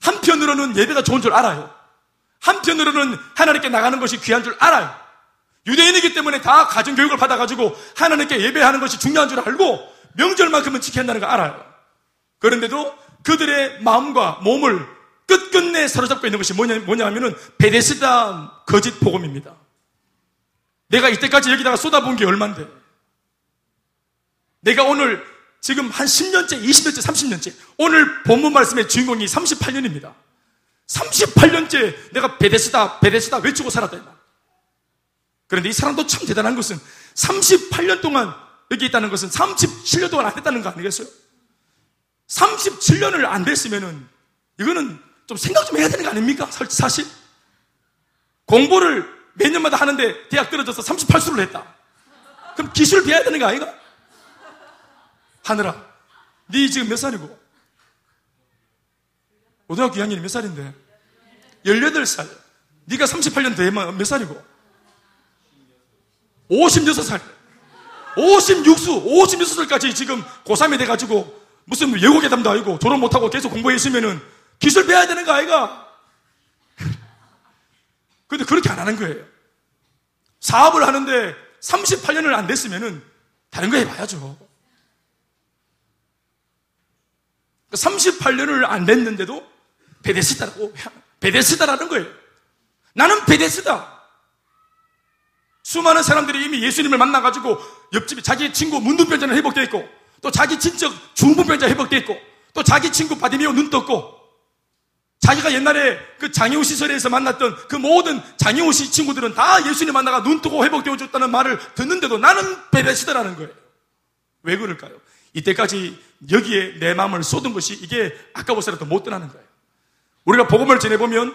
한편으로는 예배가 좋은 줄 알아요. 한편으로는 하나님께 나가는 것이 귀한 줄 알아요. 유대인이기 때문에 다 가정교육을 받아가지고 하나님께 예배하는 것이 중요한 줄 알고 명절만큼은 지켜야 한다는 걸 알아요. 그런데도 그들의 마음과 몸을 끝끝내 사로잡고 있는 것이 뭐냐, 뭐냐 하면은 베데스다 거짓 복음입니다. 내가 이때까지 여기다가 쏟아부은 게 얼만데. 내가 오늘 지금 한 10년째, 20년째, 30년째. 오늘 본문 말씀의 주인공이 38년입니다. 38년째 내가 베데스다, 베데스다 외치고 살았다. 그런데 이 사람도 참 대단한 것은 38년 동안 여기 있다는 것은 37년 동안 안 됐다는 거 아니겠어요? 37년을 안 됐으면은 이거는 좀 생각 좀 해야 되는 거 아닙니까? 사실. 공부를 몇 년마다 하는데 대학 떨어져서 38수를 했다. 그럼 기술 배워야 되는 거 아이가? 하느라. 네 지금 몇 살이고? 고등학교 2학년이 몇 살인데? 18살. 네가 38년 되면 몇 살이고? 56살. 56수, 56살까지 지금 고3이 돼가지고 무슨 예고계담도 아니고 졸업 못하고 계속 공부했으면은 기술 배워야 되는 거 아이가? 근데 그렇게 안 하는 거예요. 사업을 하는데 38년을 안 됐으면은 다른 거 해봐야죠. 38년을 안 됐는데도 베데스다라고, 베데스다라는 거예요. 나는 베데스다. 수많은 사람들이 이미 예수님을 만나가지고 옆집에 자기 친구 문둥병자는 회복되어 있고 또 자기 친척 중풍병자 회복되어 있고 또 자기 친구 바디미오 눈 떴고 자기가 옛날에 그 장애우 시설에서 만났던 그 모든 장애우 시 친구들은 다 예수님 만나가 눈 뜨고 회복되어 줬다는 말을 듣는데도 나는 베베시더라는 거예요. 왜 그럴까요? 이때까지 여기에 내 마음을 쏟은 것이 이게 아까워서라도 못 떠나는 거예요. 우리가 복음을 전해보면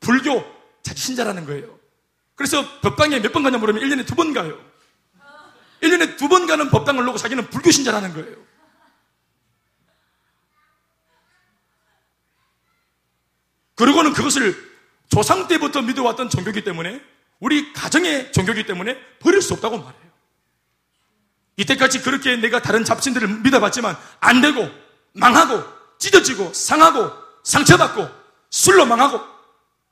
불교 자기 신자라는 거예요. 그래서 법당에 몇 번 가냐 물으면 1년에 두 번 가요. 1년에 두 번 가는 법당을 놓고 자기는 불교 신자라는 거예요. 그리고는 그것을 조상 때부터 믿어왔던 종교기 때문에 우리 가정의 종교기 때문에 버릴 수 없다고 말해요. 이때까지 그렇게 내가 다른 잡신들을 믿어봤지만 안 되고 망하고 찢어지고 상하고 상처받고 술로 망하고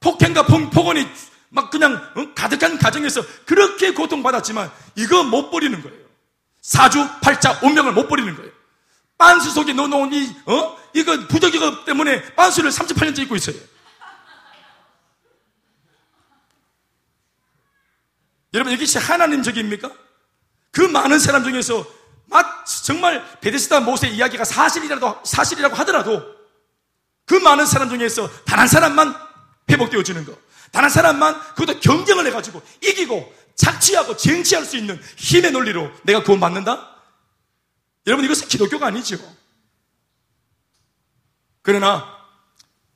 폭행과 폭언이 막 그냥 어? 가득한 가정에서 그렇게 고통받았지만 이거 못 버리는 거예요. 사주, 팔자, 운명을 못 버리는 거예요. 빤스 속에 넣어놓은 이, 어? 이거 부적이거 때문에 빤스를 38년째 입고 있어요. 여러분, 이것이 하나님적입니까? 그 많은 사람 중에서 정말 베데스다 모세 이야기가 사실이라도, 사실이라고 하더라도 그 많은 사람 중에서 단 한 사람만 회복되어지는 거. 단한 사람만 그것도 경쟁을 해가지고 이기고 착취하고 쟁취할 수 있는 힘의 논리로 내가 구원받는다? 여러분 이것은 기독교가 아니죠. 그러나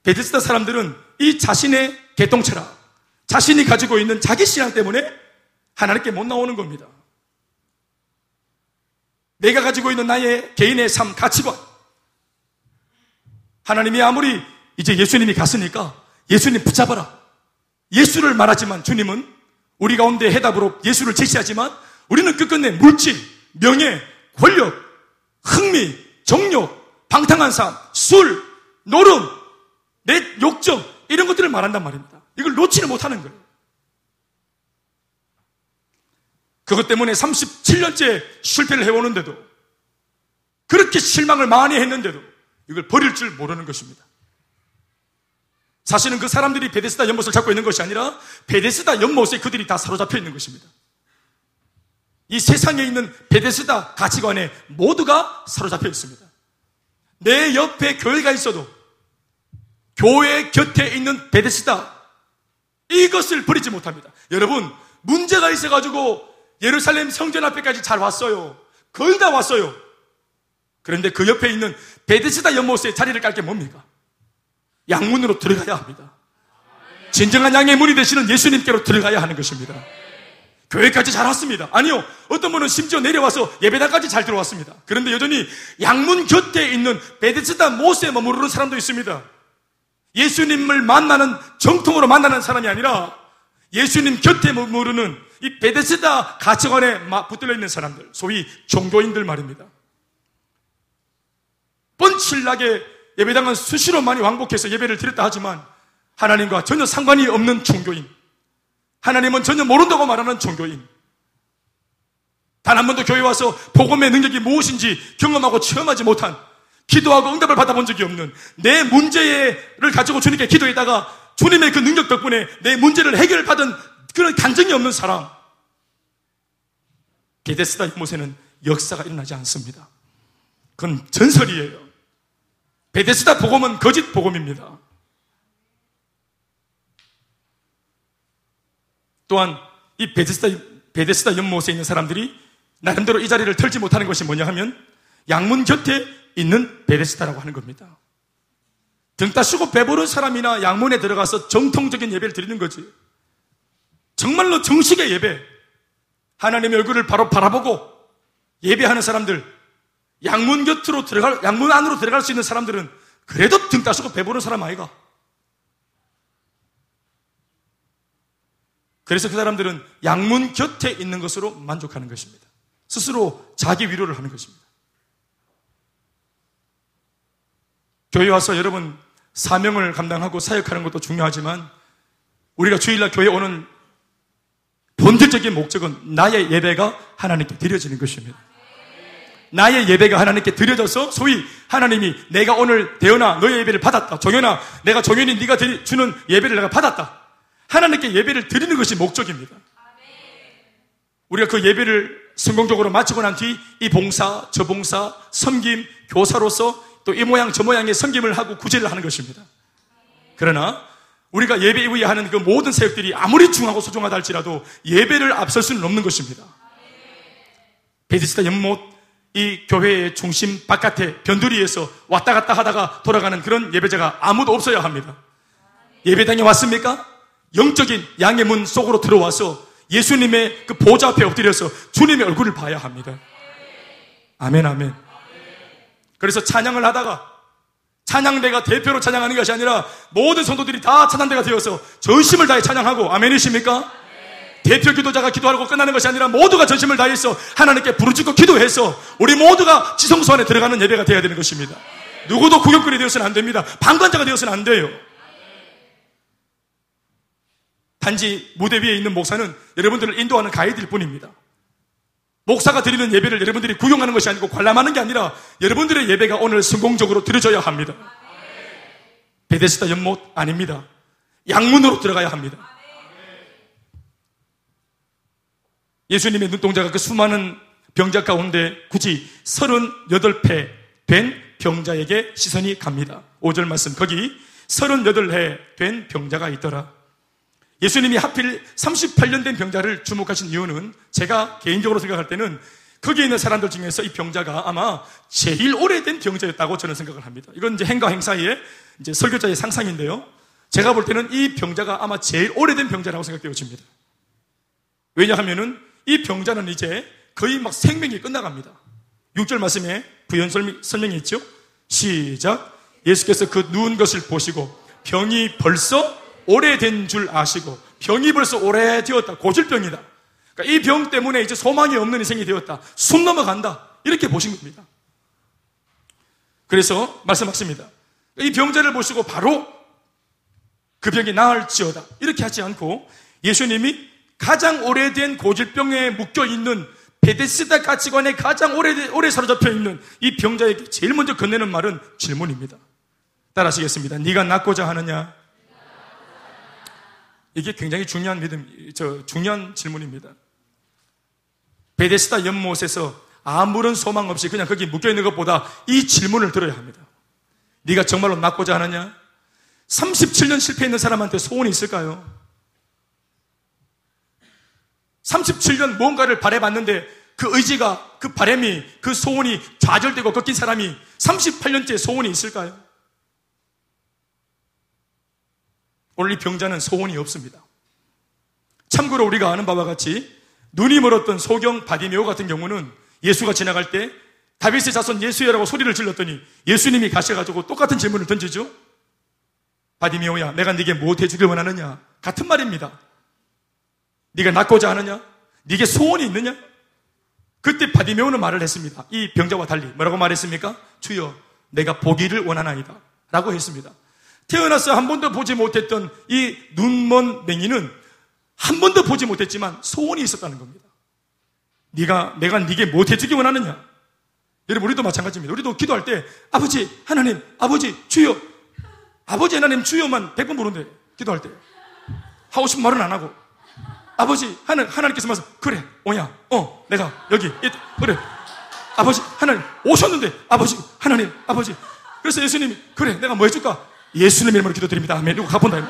베데스다 사람들은 이 자신의 개똥체라 자신이 가지고 있는 자기 신앙 때문에 하나님께 못 나오는 겁니다. 내가 가지고 있는 나의 개인의 삶, 가치관. 하나님이 아무리 이제 예수님이 갔으니까 예수님 붙잡아라. 예수를 말하지만 주님은 우리 가운데 해답으로 예수를 제시하지만 우리는 끝끝내 물질, 명예, 권력, 흥미, 정욕, 방탕한 삶, 술, 노름, 내 욕정 이런 것들을 말한단 말입니다. 이걸 놓지를 못하는 거예요. 그것 때문에 37년째 실패를 해오는데도 그렇게 실망을 많이 했는데도 이걸 버릴 줄 모르는 것입니다. 사실은 그 사람들이 베데스다 연못을 잡고 있는 것이 아니라 베데스다 연못에 그들이 다 사로잡혀 있는 것입니다. 이 세상에 있는 베데스다 가치관에 모두가 사로잡혀 있습니다. 내 옆에 교회가 있어도 교회 곁에 있는 베데스다 이것을 버리지 못합니다. 여러분 문제가 있어가지고 예루살렘 성전 앞에까지 잘 왔어요. 거의 다 왔어요. 그런데 그 옆에 있는 베데스다 연못에 자리를 깔 게 뭡니까? 양문으로 들어가야 합니다. 진정한 양의 문이 되시는 예수님께로 들어가야 하는 것입니다. 교회까지 잘 왔습니다. 아니요. 어떤 분은 심지어 내려와서 예배당까지 잘 들어왔습니다. 그런데 여전히 양문 곁에 있는 베데스다 못에 머무르는 사람도 있습니다. 예수님을 만나는 정통으로 만나는 사람이 아니라 예수님 곁에 머무르는 이 베데스다 가치관에 붙들려 있는 사람들, 소위 종교인들 말입니다. 뻔칠나게 예배당은 수시로 많이 왕복해서 예배를 드렸다 하지만 하나님과 전혀 상관이 없는 종교인. 하나님은 전혀 모른다고 말하는 종교인. 단 한 번도 교회 와서 복음의 능력이 무엇인지 경험하고 체험하지 못한 기도하고 응답을 받아본 적이 없는 내 문제를 가지고 주님께 기도했다가 주님의 그 능력 덕분에 내 문제를 해결받은 그런 간증이 없는 사람. 게데스다 모세는 역사가 일어나지 않습니다. 그건 전설이에요. 베데스다 복음은 거짓 복음입니다. 또한 이 베데스다, 베데스다 연못에 있는 사람들이 나름대로 이 자리를 털지 못하는 것이 뭐냐 하면 양문 곁에 있는 베데스다라고 하는 겁니다. 등 따시고 배부른 사람이나 양문에 들어가서 정통적인 예배를 드리는 거지. 정말로 정식의 예배. 하나님의 얼굴을 바로 바라보고 예배하는 사람들, 양문 곁으로 들어갈, 양문 안으로 들어갈 수 있는 사람들은 그래도 등 따시고 배부른 사람 아이가. 그래서 그 사람들은 양문 곁에 있는 것으로 만족하는 것입니다. 스스로 자기 위로를 하는 것입니다. 교회 와서 여러분 사명을 감당하고 사역하는 것도 중요하지만 우리가 주일날 교회 오는 본질적인 목적은 나의 예배가 하나님께 드려지는 것입니다. 나의 예배가 하나님께 드려져서 소위 하나님이 내가 오늘 대현아 너의 예배를 받았다. 정현아 내가 정현이 네가 주는 예배를 내가 받았다. 하나님께 예배를 드리는 것이 목적입니다. 우리가 그 예배를 성공적으로 마치고 난 뒤 이 봉사, 저 봉사, 섬김, 교사로서 또 이 모양 저 모양의 섬김을 하고 구제를 하는 것입니다. 그러나 우리가 예배 이후에 하는 그 모든 사역들이 아무리 중하고 소중하다 할지라도 예배를 앞설 수는 없는 것입니다. 베디스타 연못 이 교회의 중심 바깥에 변두리에서 왔다 갔다 하다가 돌아가는 그런 예배자가 아무도 없어야 합니다. 예배당에 왔습니까? 영적인 양의 문 속으로 들어와서 예수님의 그 보좌 앞에 엎드려서 주님의 얼굴을 봐야 합니다. 아멘, 아멘. 그래서 찬양을 하다가 찬양대가 대표로 찬양하는 것이 아니라 모든 성도들이 다 찬양대가 되어서 전심을 다해 찬양하고 아멘이십니까? 대표 기도자가 기도하고 끝나는 것이 아니라 모두가 전심을 다해서 하나님께 부르짖고 기도해서 우리 모두가 지성소 안에 들어가는 예배가 되어야 되는 것입니다. 누구도 구경꾼이 되어서는 안 됩니다. 방관자가 되어서는 안 돼요. 단지 무대 위에 있는 목사는 여러분들을 인도하는 가이드일 뿐입니다. 목사가 드리는 예배를 여러분들이 구경하는 것이 아니고 관람하는 게 아니라 여러분들의 예배가 오늘 성공적으로 드려져야 합니다. 베데스다 연못 아닙니다. 양문으로 들어가야 합니다. 예수님의 눈동자가 그 수많은 병자 가운데 굳이 38회 된 병자에게 시선이 갑니다. 5절 말씀 거기 38회 된 병자가 있더라. 예수님이 하필 38년 된 병자를 주목하신 이유는 제가 개인적으로 생각할 때는 거기에 있는 사람들 중에서 이 병자가 아마 제일 오래된 병자였다고 저는 생각을 합니다. 이건 이제 행과 행사의 이제 설교자의 상상인데요. 제가 볼 때는 이 병자가 아마 제일 오래된 병자라고 생각되어집니다. 왜냐하면은 이 병자는 이제 거의 막 생명이 끝나갑니다. 6절 말씀에 부연 설명이 있죠. 시작. 예수께서 그 누운 것을 보시고 병이 벌써 오래된 줄 아시고 병이 벌써 오래되었다. 고질병이다. 그러니까 이 병 때문에 이제 소망이 없는 인생이 되었다. 숨 넘어간다. 이렇게 보신 겁니다. 그래서 말씀하십니다. 이 병자를 보시고 바로 그 병이 나을지어다. 이렇게 하지 않고 예수님이 가장 오래된 고질병에 묶여 있는 베데스다 가치관에 가장 오래, 오래 사로잡혀 있는 이 병자에게 제일 먼저 건네는 말은 질문입니다. 따라하시겠습니다. 네가 낫고자 하느냐? 이게 굉장히 중요한 믿음, 저 중요한 질문입니다. 베데스다 연못에서 아무런 소망 없이 그냥 거기 묶여 있는 것보다 이 질문을 들어야 합니다. 네가 정말로 낫고자 하느냐? 37년 실패했는 사람한테 소원이 있을까요? 37년 뭔가를 바래봤는데 그 의지가, 그 바람이, 그 소원이 좌절되고 꺾인 사람이 38년째 소원이 있을까요? 오늘 이 병자는 소원이 없습니다. 참고로 우리가 아는 바와 같이 눈이 멀었던 소경 바디메오 같은 경우는 예수가 지나갈 때 다윗의 자손 예수야라고 소리를 질렀더니 예수님이 가셔가지고 똑같은 질문을 던지죠. 바디메오야, 내가 네게 무엇 해주길 원하느냐? 같은 말입니다. 네가 낫고자 하느냐? 네게 소원이 있느냐? 그때 바디메오는 말을 했습니다. 이 병자와 달리 뭐라고 말했습니까? 주여, 내가 보기를 원하나이다. 라고 했습니다. 태어나서 한 번도 보지 못했던 이 눈먼 맹이는 한 번도 보지 못했지만 소원이 있었다는 겁니다. 네가 내가 네게 못해주기 원하느냐? 여러분 우리도 마찬가지입니다. 우리도 기도할 때 아버지 하나님 아버지 주여 아버지 하나님 주여만 100번 부르는데 기도할 때 하고 싶은 말은 안 하고 아버지 하나, 하나님께서 말씀 그래 오냐 어 내가 여기 그래 아버지 하나님 오셨는데 아버지 하나님 아버지 그래서 예수님이 그래 내가 뭐 해줄까 예수님 이름으로 기도드립니다. 아멘. 누구 가본다.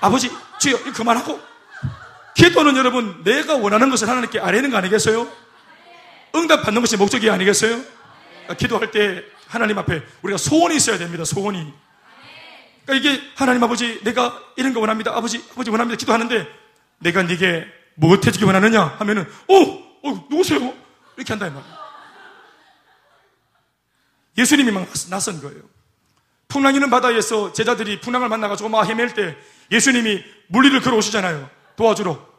아버지, 주여, 이거 그만하고. 기도는 여러분, 내가 원하는 것을 하나님께 아뢰는 거 아니겠어요? 응답 받는 것이 목적이 아니겠어요? 그러니까 기도할 때 하나님 앞에 우리가 소원이 있어야 됩니다. 소원이. 그러니까 이게 하나님 아버지, 내가 이런 거 원합니다. 아버지, 아버지 원합니다. 기도하는데 내가 네게 무엇 해주기 원하느냐 하면은, 어, 어, 누구세요? 이렇게 한다 이 말이야. 예수님이 막 나선 거예요. 풍랑 있는 바다에서 제자들이 풍랑을 만나가지고 막 헤맬 때 예수님이 물리를 걸어오시잖아요. 도와주러.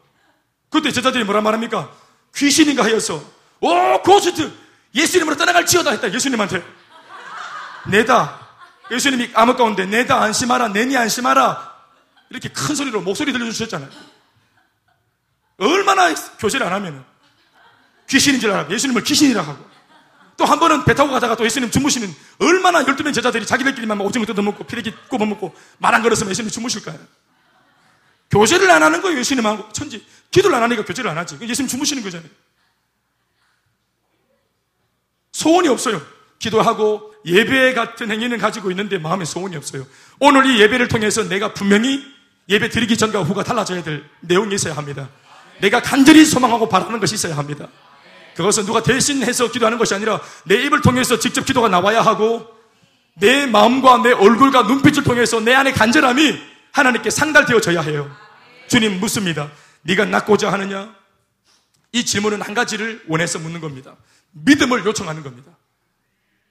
그때 제자들이 뭐라 말합니까? 귀신인가 하여서, 오, 고스트! 예수님으로 떠나갈 지어다 했다, 예수님한테. 내다. 예수님이 암흑 가운데 내다 안심하라, 내니 안심하라. 이렇게 큰 소리로 목소리 들려주셨잖아요. 얼마나 교제를 안 하면 귀신인 줄 알아. 예수님을 귀신이라 하고. 또 한 번은 배 타고 가다가 또 예수님 주무시는 얼마나 12명 제자들이 자기들끼리만 오징어 뜯어먹고 피레기 꼽아먹고 말 안 걸었으면 예수님 주무실까요? 교제를 안 하는 거예요, 예수님하고. 천지. 기도를 안 하니까 교제를 안 하지. 예수님 주무시는 거잖아요. 소원이 없어요. 기도하고 예배 같은 행위는 가지고 있는데 마음에 소원이 없어요. 오늘 이 예배를 통해서 내가 분명히 예배 드리기 전과 후가 달라져야 될 내용이 있어야 합니다. 내가 간절히 소망하고 바라는 것이 있어야 합니다. 그것은 누가 대신해서 기도하는 것이 아니라 내 입을 통해서 직접 기도가 나와야 하고 내 마음과 내 얼굴과 눈빛을 통해서 내 안의 간절함이 하나님께 상달되어져야 해요. 주님 묻습니다. 네가 낫고자 하느냐? 이 질문은 한 가지를 원해서 묻는 겁니다. 믿음을 요청하는 겁니다.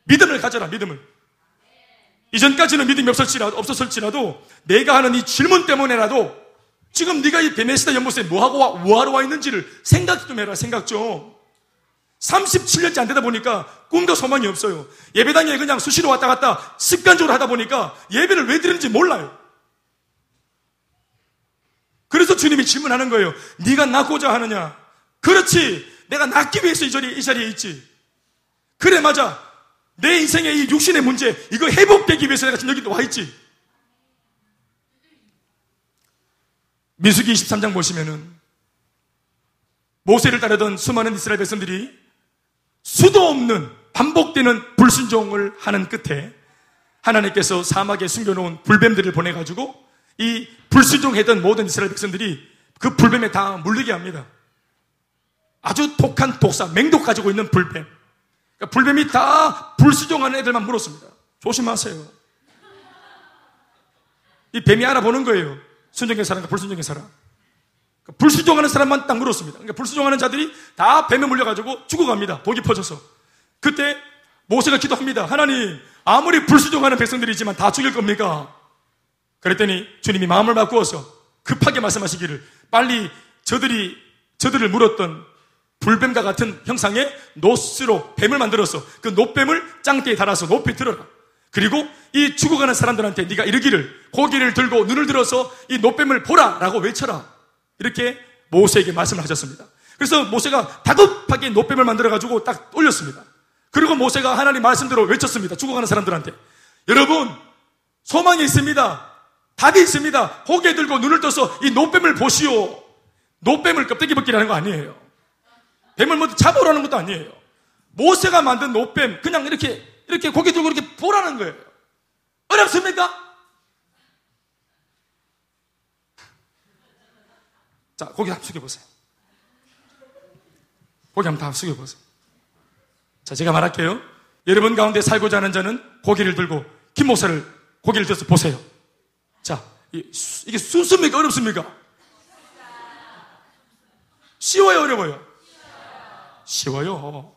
믿음을 가져라, 믿음을. 이전까지는 믿음이 없었지라도, 없었을지라도 내가 하는 이 질문 때문에라도 지금 네가 이 베네시다 연못에 뭐하고 와, 뭐하러 와 있는지를 생각 좀 해라, 생각 좀. 37년째 안 되다 보니까 꿈도 소망이 없어요. 예배당에 그냥 수시로 왔다 갔다 습관적으로 하다 보니까 예배를 왜 드리는지 몰라요. 그래서 주님이 질문하는 거예요. 네가 낳고자 하느냐? 그렇지. 내가 낳기 위해서 이 자리에, 이 자리에 있지. 그래, 맞아. 내 인생의 이 육신의 문제, 이거 회복되기 위해서 내가 지금 여기 와 있지. 미수기 23장 보시면은 모세를 따르던 수많은 이스라엘 백성들이 수도 없는 반복되는 불순종을 하는 끝에 하나님께서 사막에 숨겨놓은 불뱀들을 보내가지고 이 불순종했던 모든 이스라엘 백성들이 그 불뱀에 다 물리게 합니다. 아주 독한 독사, 맹독 가지고 있는 불뱀. 그러니까 불뱀이 다 불순종하는 애들만 물었습니다. 조심하세요. 이 뱀이 알아보는 거예요. 순종의 사람과 불순종의 사람. 그러니까 불순종하는 사람만 딱 물었습니다. 그러니까 불순종하는 자들이 다 뱀에 물려가지고 죽어갑니다. 독이 퍼져서. 그때 모세가 기도합니다. 하나님, 아무리 불순종하는 백성들이지만 다 죽일 겁니까? 그랬더니 주님이 마음을 바꾸어서 급하게 말씀하시기를 빨리 저들이 저들을 물었던 불뱀과 같은 형상의 노스로 뱀을 만들어서 그 노뱀을 짱대에 달아서 높이 들어라. 그리고 이 죽어가는 사람들한테 네가 이르기를 고기를 들고 눈을 들어서 이 노뱀을 보라라고 외쳐라. 이렇게 모세에게 말씀을 하셨습니다. 그래서 모세가 다급하게 노뱀을 만들어 가지고 딱 올렸습니다. 그리고 모세가 하나님 말씀대로 외쳤습니다. 죽어가는 사람들한테. 여러분, 소망이 있습니다. 답이 있습니다. 고개 들고 눈을 떠서 이 노뱀을 보시오. 노뱀을 껍데기 벗기라는 거 아니에요. 뱀을 먼저 잡으라는 것도 아니에요. 모세가 만든 노뱀 그냥 이렇게 이렇게 고개 들고 이렇게 보라는 거예요. 어렵습니까? 자, 고개 한번 숙여보세요. 고개 한번 다 숙여보세요. 자, 제가 말할게요. 여러분 가운데 살고자 하는 자는 고개를 들고 김 목사를 고개를 들어서 보세요. 자, 이게 순수입니까? 어렵습니까? 쉬워요? 어려워요? 쉬워요.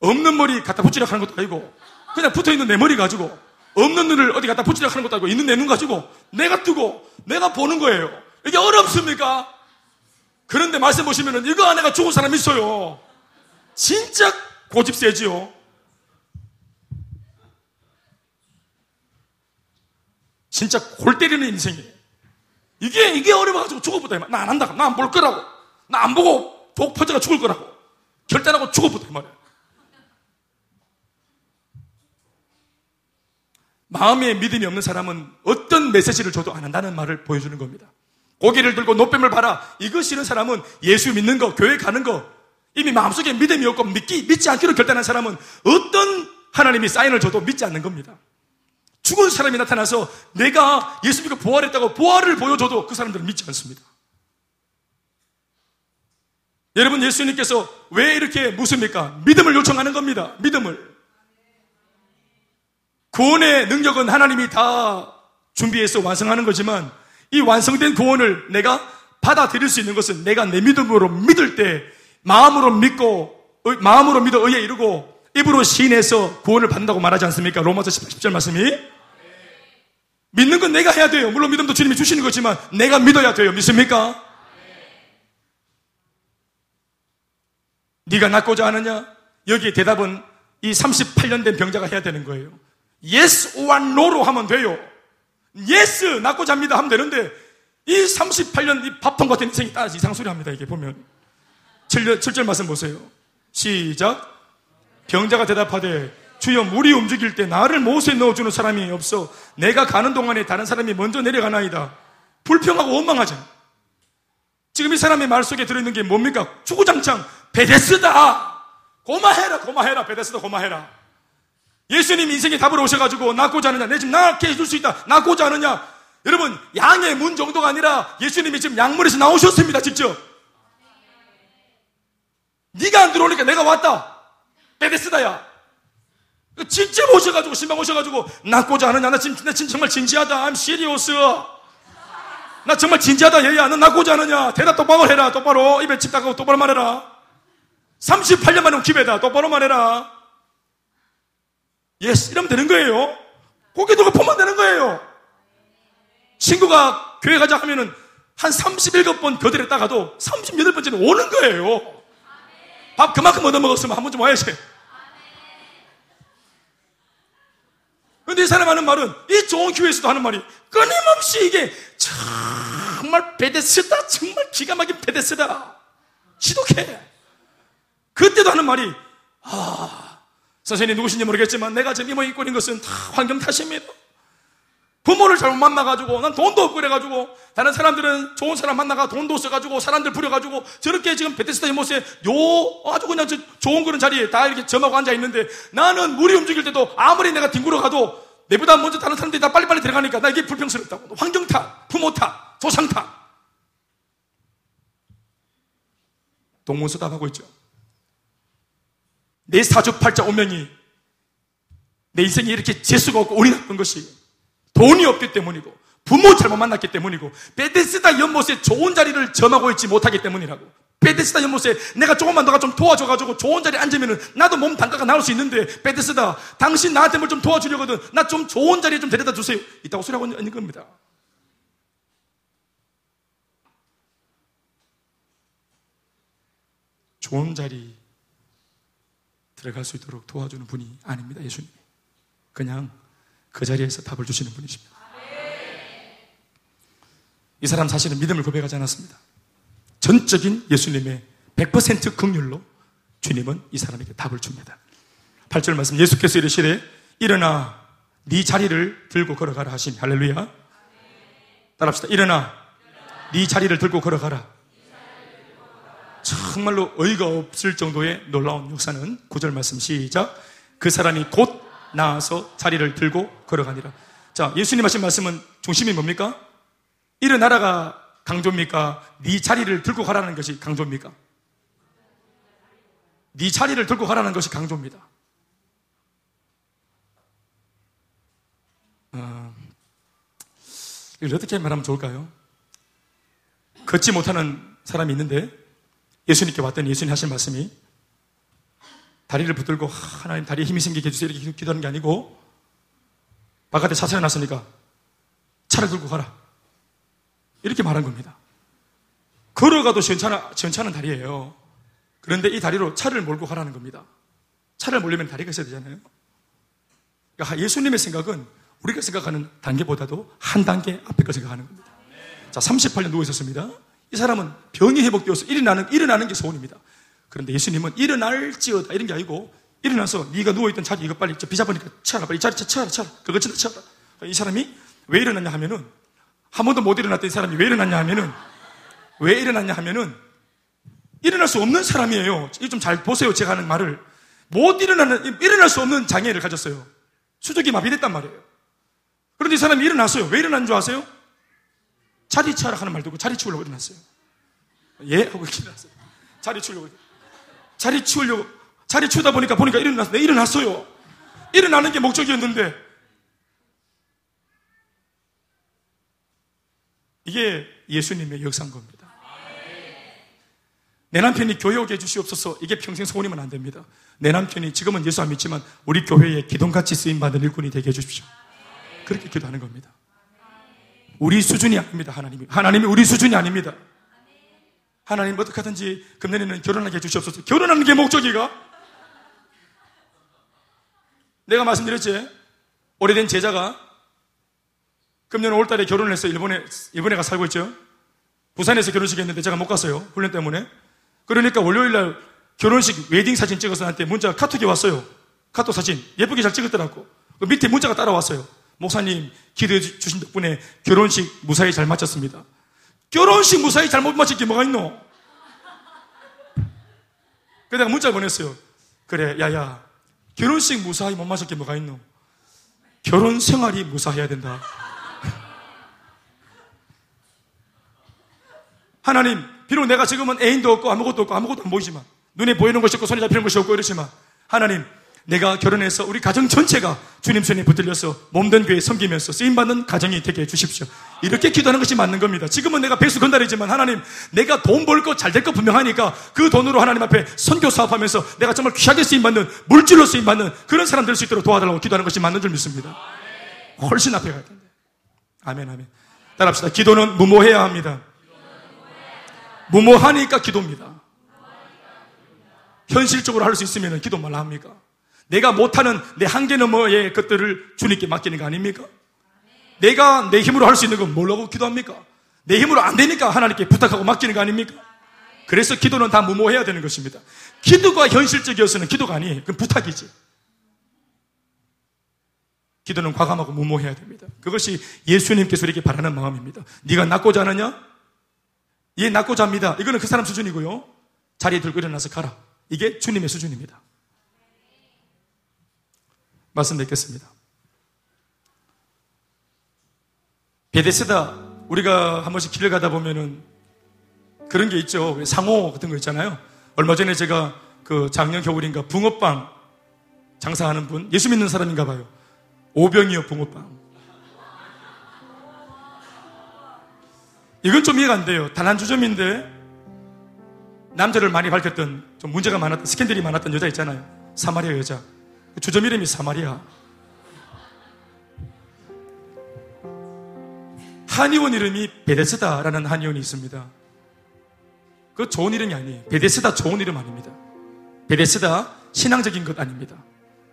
없는 머리 갖다 붙이려고 하는 것도 아니고, 그냥 붙어 있는 내 머리 가지고, 없는 눈을 어디 갖다 붙이려고 하는 것도 아니고, 있는 내 눈 가지고, 내가 뜨고, 내가 보는 거예요. 이게 어렵습니까? 그런데 말씀 보시면은, 이거 안에가 죽은 사람 있어요. 진짜 고집 세지요. 진짜 골 때리는 인생이에요. 이게, 이게 어려워가지고 죽어보다. 나 안 한다. 나 안 볼 거라고. 나 안 보고 독 퍼져가 죽을 거라고. 결단하고 죽어보다. 말이야. 마음에 믿음이 없는 사람은 어떤 메시지를 줘도 안 한다는 말을 보여주는 겁니다. 고개를 들고 노뱀을 봐라. 이거 싫은 사람은 예수 믿는 거, 교회 가는 거, 이미 마음속에 믿음이 없고 믿기, 믿지 않기로 결단한 사람은 어떤 하나님이 사인을 줘도 믿지 않는 겁니다. 죽은 사람이 나타나서 내가 예수 믿고 부활했다고 부활을 보여줘도 그 사람들은 믿지 않습니다. 여러분 예수님께서 왜 이렇게 묻습니까? 믿음을 요청하는 겁니다. 믿음을. 구원의 능력은 하나님이 다 준비해서 완성하는 거지만 이 완성된 구원을 내가 받아들일 수 있는 것은 내가 내 믿음으로 믿을 때 마음으로 믿고 마음으로 믿어 의에 이르고 입으로 시인해서 구원을 받는다고 말하지 않습니까? 로마서 10절 말씀이 믿는 건 내가 해야 돼요. 물론 믿음도 주님이 주시는 거지만 내가 믿어야 돼요. 믿습니까? 네가 낫고자 하느냐? 여기에 대답은 이 38년 된 병자가 해야 되는 거예요. Yes or No로 하면 돼요. Yes, 낫고자 합니다 하면 되는데 이 38년 이 밥통 같은 인생이 따라서 이상 소리 합니다. 이게 보면. 7절, 7절 말씀 보세요. 시작. 병자가 대답하되 주여 물이 움직일 때 나를 못에 넣어주는 사람이 없어 내가 가는 동안에 다른 사람이 먼저 내려가나이다. 불평하고 원망하자. 지금 이 사람의 말 속에 들어있는 게 뭡니까? 주구장창 베데스다. 고마해라, 고마해라, 베데스다, 고마해라. 예수님 인생의 답을 오셔가지고 낳고자 하느냐? 내집 낳게 해줄 수 있다. 낳고자 하느냐? 여러분 양의 문 정도가 아니라 예수님이 지금 양문에서 나오셨습니다. 직접. 네가 안 들어오니까 내가 왔다. 베데스다야. 진짜 오셔가지고, 신방 오셔가지고, 낳고자 하느냐? 나 지금, 나 지금 정말 진지하다. I'm serious. 나 정말 진지하다, 얘야. 너 낫고자 하느냐? 대답 똑바로 해라. 똑바로. 입에 침 닦고 똑바로 말해라. 38년 만에 기회다. 똑바로 말해라. Yes. 이러면 되는 거예요. 고개 들고 보면 되는 거예요. 친구가 교회 가자 하면은 한 37번 거절했다가도 38번째는 오는 거예요. 밥 그만큼 얻어먹었으면 한번좀 와야지. 근데 이 사람 하는 말은 이 좋은 교회에서도 하는 말이 끊임없이 이게 정말 베데스다 정말 기가 막힌 베데스다 지독해 그때도 하는 말이 아 선생님 누구신지 모르겠지만 내가 지금 이모 입고 있는 것은 다 환경 탓입니다. 부모를 잘못 만나가지고 난 돈도 없고 그래가지고 다른 사람들은 좋은 사람 만나가 돈도 없어가지고 사람들 부려가지고 저렇게 지금 베테스다 이모스에 요 아주 그냥 좋은 그런 자리에 다 이렇게 점하고 앉아 있는데 나는 물이 움직일 때도 아무리 내가 뒹굴어 가도 내보다 먼저 다른 사람들이 다 빨리빨리 들어가니까 나 이게 불평스럽다고. 환경 탓, 부모 탓, 조상 탓. 동문서답하고 있죠 내 사주팔자 오명이 내 인생에 이렇게 재수가 없고 운이 나쁜 것이 돈이 없기 때문이고 부모 잘못 만났기 때문이고 베데스다 연못에 좋은 자리를 점하고 있지 못하기 때문이라고. 베데스다 연못에 내가 조금만 너가 좀 도와줘가지고 좋은 자리에 앉으면은 나도 몸 단가가 나올 수 있는데 베데스다 당신 나한테 뭘 좀 도와주려거든. 나 좀 좋은 자리에 좀 데려다 주세요. 있다고 소리하고 있는 겁니다. 좋은 자리 들어갈 수 있도록 도와주는 분이 아닙니다 예수님 그냥 그 자리에서 답을 주시는 분이십니다. 이 사람 사실은 믿음을 고백하지 않았습니다. 전적인 예수님의 100% 극률로 주님은 이 사람에게 답을 줍니다. 8절 말씀 예수께서 이르시되 일어나 네 자리를 들고 걸어가라 하시니 할렐루야. 따라합시다. 일어나 네 자리를 들고 걸어가라. 정말로 어이가 없을 정도의 놀라운 역사는 9절 말씀 시작. 그 사람이 곧 나와서 자리를 들고 걸어가니라. 자, 예수님 하신 말씀은 중심이 뭡니까? 일어나라가 강조입니까? 네 자리를 들고 가라는 것이 강조입니까? 네 자리를 들고 가라는 것이 강조입니다. 어, 이걸 어떻게 말하면 좋을까요? 걷지 못하는 사람이 있는데 예수님께 왔더니 예수님 하신 말씀이 다리를 붙들고 하나님 다리에 힘이 생기게 해주세요. 이렇게 기도하는 게 아니고 바깥에 차 세워놨으니까 차를 들고 가라. 이렇게 말한 겁니다. 걸어가도 시원찮아, 시원찮은 다리예요. 그런데 이 다리로 차를 몰고 가라는 겁니다. 차를 몰려면 다리가 있어야 되잖아요. 그러니까 예수님의 생각은 우리가 생각하는 단계보다도 한 단계 앞에 거 생각하는 겁니다. 자 38년 누워 있었습니다 이 사람은 병이 회복되어서 일어나는, 일어나는 게 소원입니다. 그런데 예수님은 일어날지어다 이런 게 아니고 일어나서 네가 누워있던 자리 이거 빨리 비잡으니까 쳐라 빨리 이 자리 쳐라 쳐라. 그거 진짜 쳐라. 이 사람이 왜 일어났냐 하면은 한 번도 못 일어났던 이 사람이 왜 일어났냐 하면은 왜 일어났냐 하면은 일어날 수 없는 사람이에요. 좀 잘 보세요 제가 하는 말을. 못 일어나는 일어날 수 없는 장애를 가졌어요. 수족이 마비됐단 말이에요. 그런데 이 사람이 일어났어요. 왜 일어난 줄 아세요? 자리 치라 하는 말 듣고 자리 치우려고 일어났어요 예? 하고 일어났어요 자리 치우려고 자리 치우려고 자리 치우다 보니까 보니까 일어났어. 내 일어났어요. 일어나는 게 목적이었는데 이게 예수님의 역사인 겁니다. 내 남편이 교회 오게 해주시옵소서 이게 평생 소원이면 안 됩니다. 내 남편이 지금은 예수 안 믿지만 우리 교회에 기동같이 쓰임받는 일꾼이 되게 해주십시오. 그렇게 기도하는 겁니다. 우리 수준이 아닙니다. 하나님이. 하나님이 우리 수준이 아닙니다. 하나님 어떻게 하든지 금년에는 결혼하게 해주시옵소서. 결혼하는 게 목적이가? 내가 말씀드렸지? 오래된 제자가 금년 5월달에 결혼을 했어요. 일본에, 일본에 가 살고 있죠. 부산에서 결혼식 했는데 제가 못 갔어요. 훈련 때문에. 그러니까 월요일날 결혼식 웨딩 사진 찍어서 나한테 문자가 카톡이 왔어요. 카톡 사진. 예쁘게 잘 찍었더라고. 그 밑에 문자가 따라왔어요. 목사님, 기도해 주신 덕분에 결혼식 무사히 잘 마쳤습니다. 결혼식 무사히 잘못 마칠 게 뭐가 있노? 그래 내가 문자 보냈어요. 그래, 야야, 결혼식 무사히 못 마칠 게 뭐가 있노? 결혼 생활이 무사해야 된다. 하나님, 비록 내가 지금은 애인도 없고 아무것도 없고 아무것도 안 보이지만 눈에 보이는 것이 없고 손에 잡히는 것이 없고 이러지만 하나님, 내가 결혼해서 우리 가정 전체가 주님 손에 붙들려서 몸된 교회 섬기면서 쓰임받는 가정이 되게 해주십시오. 이렇게 기도하는 것이 맞는 겁니다. 지금은 내가 백수 건달이지만 하나님, 내가 돈 벌 거 잘 될 거 분명하니까 그 돈으로 하나님 앞에 선교 사업하면서 내가 정말 귀하게 쓰임받는 물질로 쓰임받는 그런 사람 될 수 있도록 도와달라고 기도하는 것이 맞는 줄 믿습니다. 훨씬 앞에 가야 된다. 아멘, 아멘. 따라합시다. 기도는 무모해야 합니다. 무모하니까 기도입니다. 현실적으로 할 수 있으면 기도 말라 합니까? 내가 못하는 내 한계 너머의 것들을 주님께 맡기는 거 아닙니까? 내가 내 힘으로 할 수 있는 건 뭐라고 기도합니까? 내 힘으로 안 되니까 하나님께 부탁하고 맡기는 거 아닙니까? 그래서 기도는 다 무모해야 되는 것입니다. 기도가 현실적이어서는 기도가 아니에요. 그건 부탁이지. 기도는 과감하고 무모해야 됩니다. 그것이 예수님께서 이렇게 바라는 마음입니다. 네가 낫고자 하느냐? 얘 낫고자 합니다. 이거는 그 사람 수준이고요. 자리에 들고 일어나서 가라. 이게 주님의 수준입니다. 말씀 뵙겠습니다. 베데스다 우리가 한 번씩 길을 가다 보면은 그런 게 있죠. 상호 같은 거 있잖아요. 얼마 전에 제가 그 작년 겨울인가 붕어빵 장사하는 분 예수 믿는 사람인가 봐요. 오병이어 붕어빵. 이건 좀 이해가 안 돼요. 단 한 주점인데 남자를 많이 밝혔던 좀 문제가 많았던 스캔들이 많았던 여자 있잖아요. 사마리아 여자. 그 주점 이름이 사마리아. 한의원 이름이 베데스다라는 한의원이 있습니다. 그 좋은 이름이 아니에요. 베데스다 좋은 이름 아닙니다. 베데스다 신앙적인 것 아닙니다.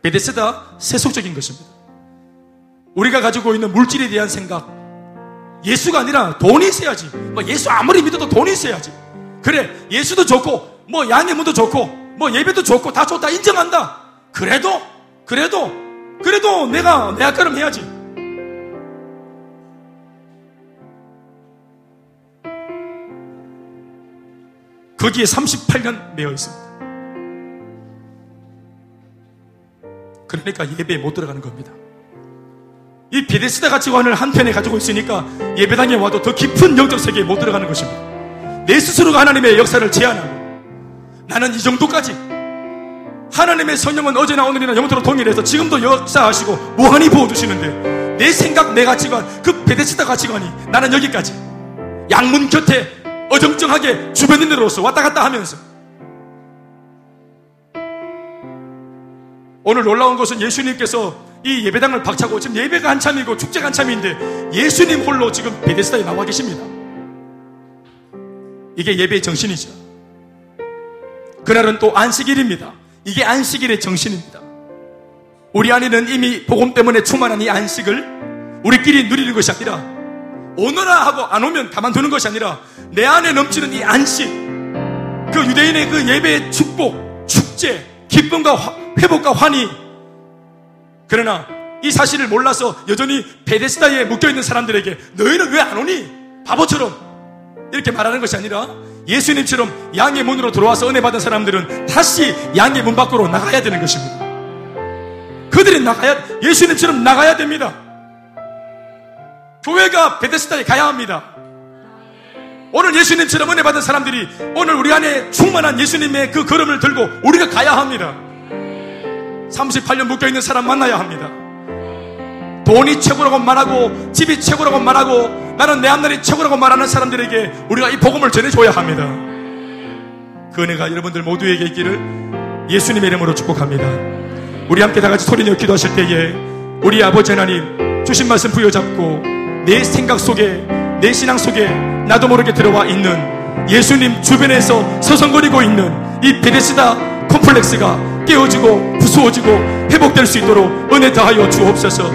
베데스다 세속적인 것입니다. 우리가 가지고 있는 물질에 대한 생각, 예수가 아니라 돈이 있어야지. 뭐 예수 아무리 믿어도 돈이 있어야지. 그래, 예수도 좋고, 뭐 양의 문도 좋고, 뭐 예배도 좋고, 다 좋다, 인정한다. 그래도, 그래도, 그래도 내가 내 아까름 해야지. 거기에 38년 매여 있습니다. 그러니까 예배에 못 들어가는 겁니다. 이 베데스다 가치관을 한편에 가지고 있으니까 예배당에 와도 더 깊은 영적 세계에 못 들어가는 것입니다. 내 스스로가 하나님의 역사를 제한하고 나는 이 정도까지 하나님의 성령은 어제나 오늘이나 영원토록 동일해서 지금도 역사하시고 무한히 부어주시는데 내 생각, 내 가치관, 그 베데스다 가치관이 나는 여기까지 양문 곁에 어정쩡하게 주변인으로서 왔다 갔다 하면서 오늘 놀라운 것은 예수님께서 이 예배당을 박차고 지금 예배가 한참이고 축제가 한참인데 예수님 홀로 지금 베데스다에 나와 계십니다. 이게 예배의 정신이죠. 그날은 또 안식일입니다. 이게 안식일의 정신입니다. 우리 안에는 이미 복음 때문에 충만한 이 안식을 우리끼리 누리는 것이 아니라 오너라 하고 안 오면 가만두는 것이 아니라 내 안에 넘치는 이 안식 그 유대인의 그 예배의 축복, 축제, 기쁨과 화, 회복과 환희 그러나 이 사실을 몰라서 여전히 베데스다에 묶여있는 사람들에게 너희는 왜 안 오니? 바보처럼 이렇게 말하는 것이 아니라 예수님처럼 양의 문으로 들어와서 은혜 받은 사람들은 다시 양의 문 밖으로 나가야 되는 것입니다. 그들이 나가야, 예수님처럼 나가야 됩니다. 교회가 베데스다에 가야 합니다. 오늘 예수님처럼 은혜 받은 사람들이 오늘 우리 안에 충만한 예수님의 그 걸음을 들고 우리가 가야 합니다. 38년 묶여있는 사람 만나야 합니다. 돈이 최고라고 말하고 집이 최고라고 말하고 나는 내 앞날이 최고라고 말하는 사람들에게 우리가 이 복음을 전해줘야 합니다. 그 은혜가 여러분들 모두에게 있기를 예수님의 이름으로 축복합니다. 우리 함께 다 같이 소리내어 기도하실 때에 우리 아버지 하나님 주신 말씀 부여잡고 내 생각 속에 내 신앙 속에 나도 모르게 들어와 있는 예수님 주변에서 서성거리고 있는 이 베데스다 콤플렉스가 깨어지고 부수어지고 회복될 수 있도록 은혜 다하여 주옵소서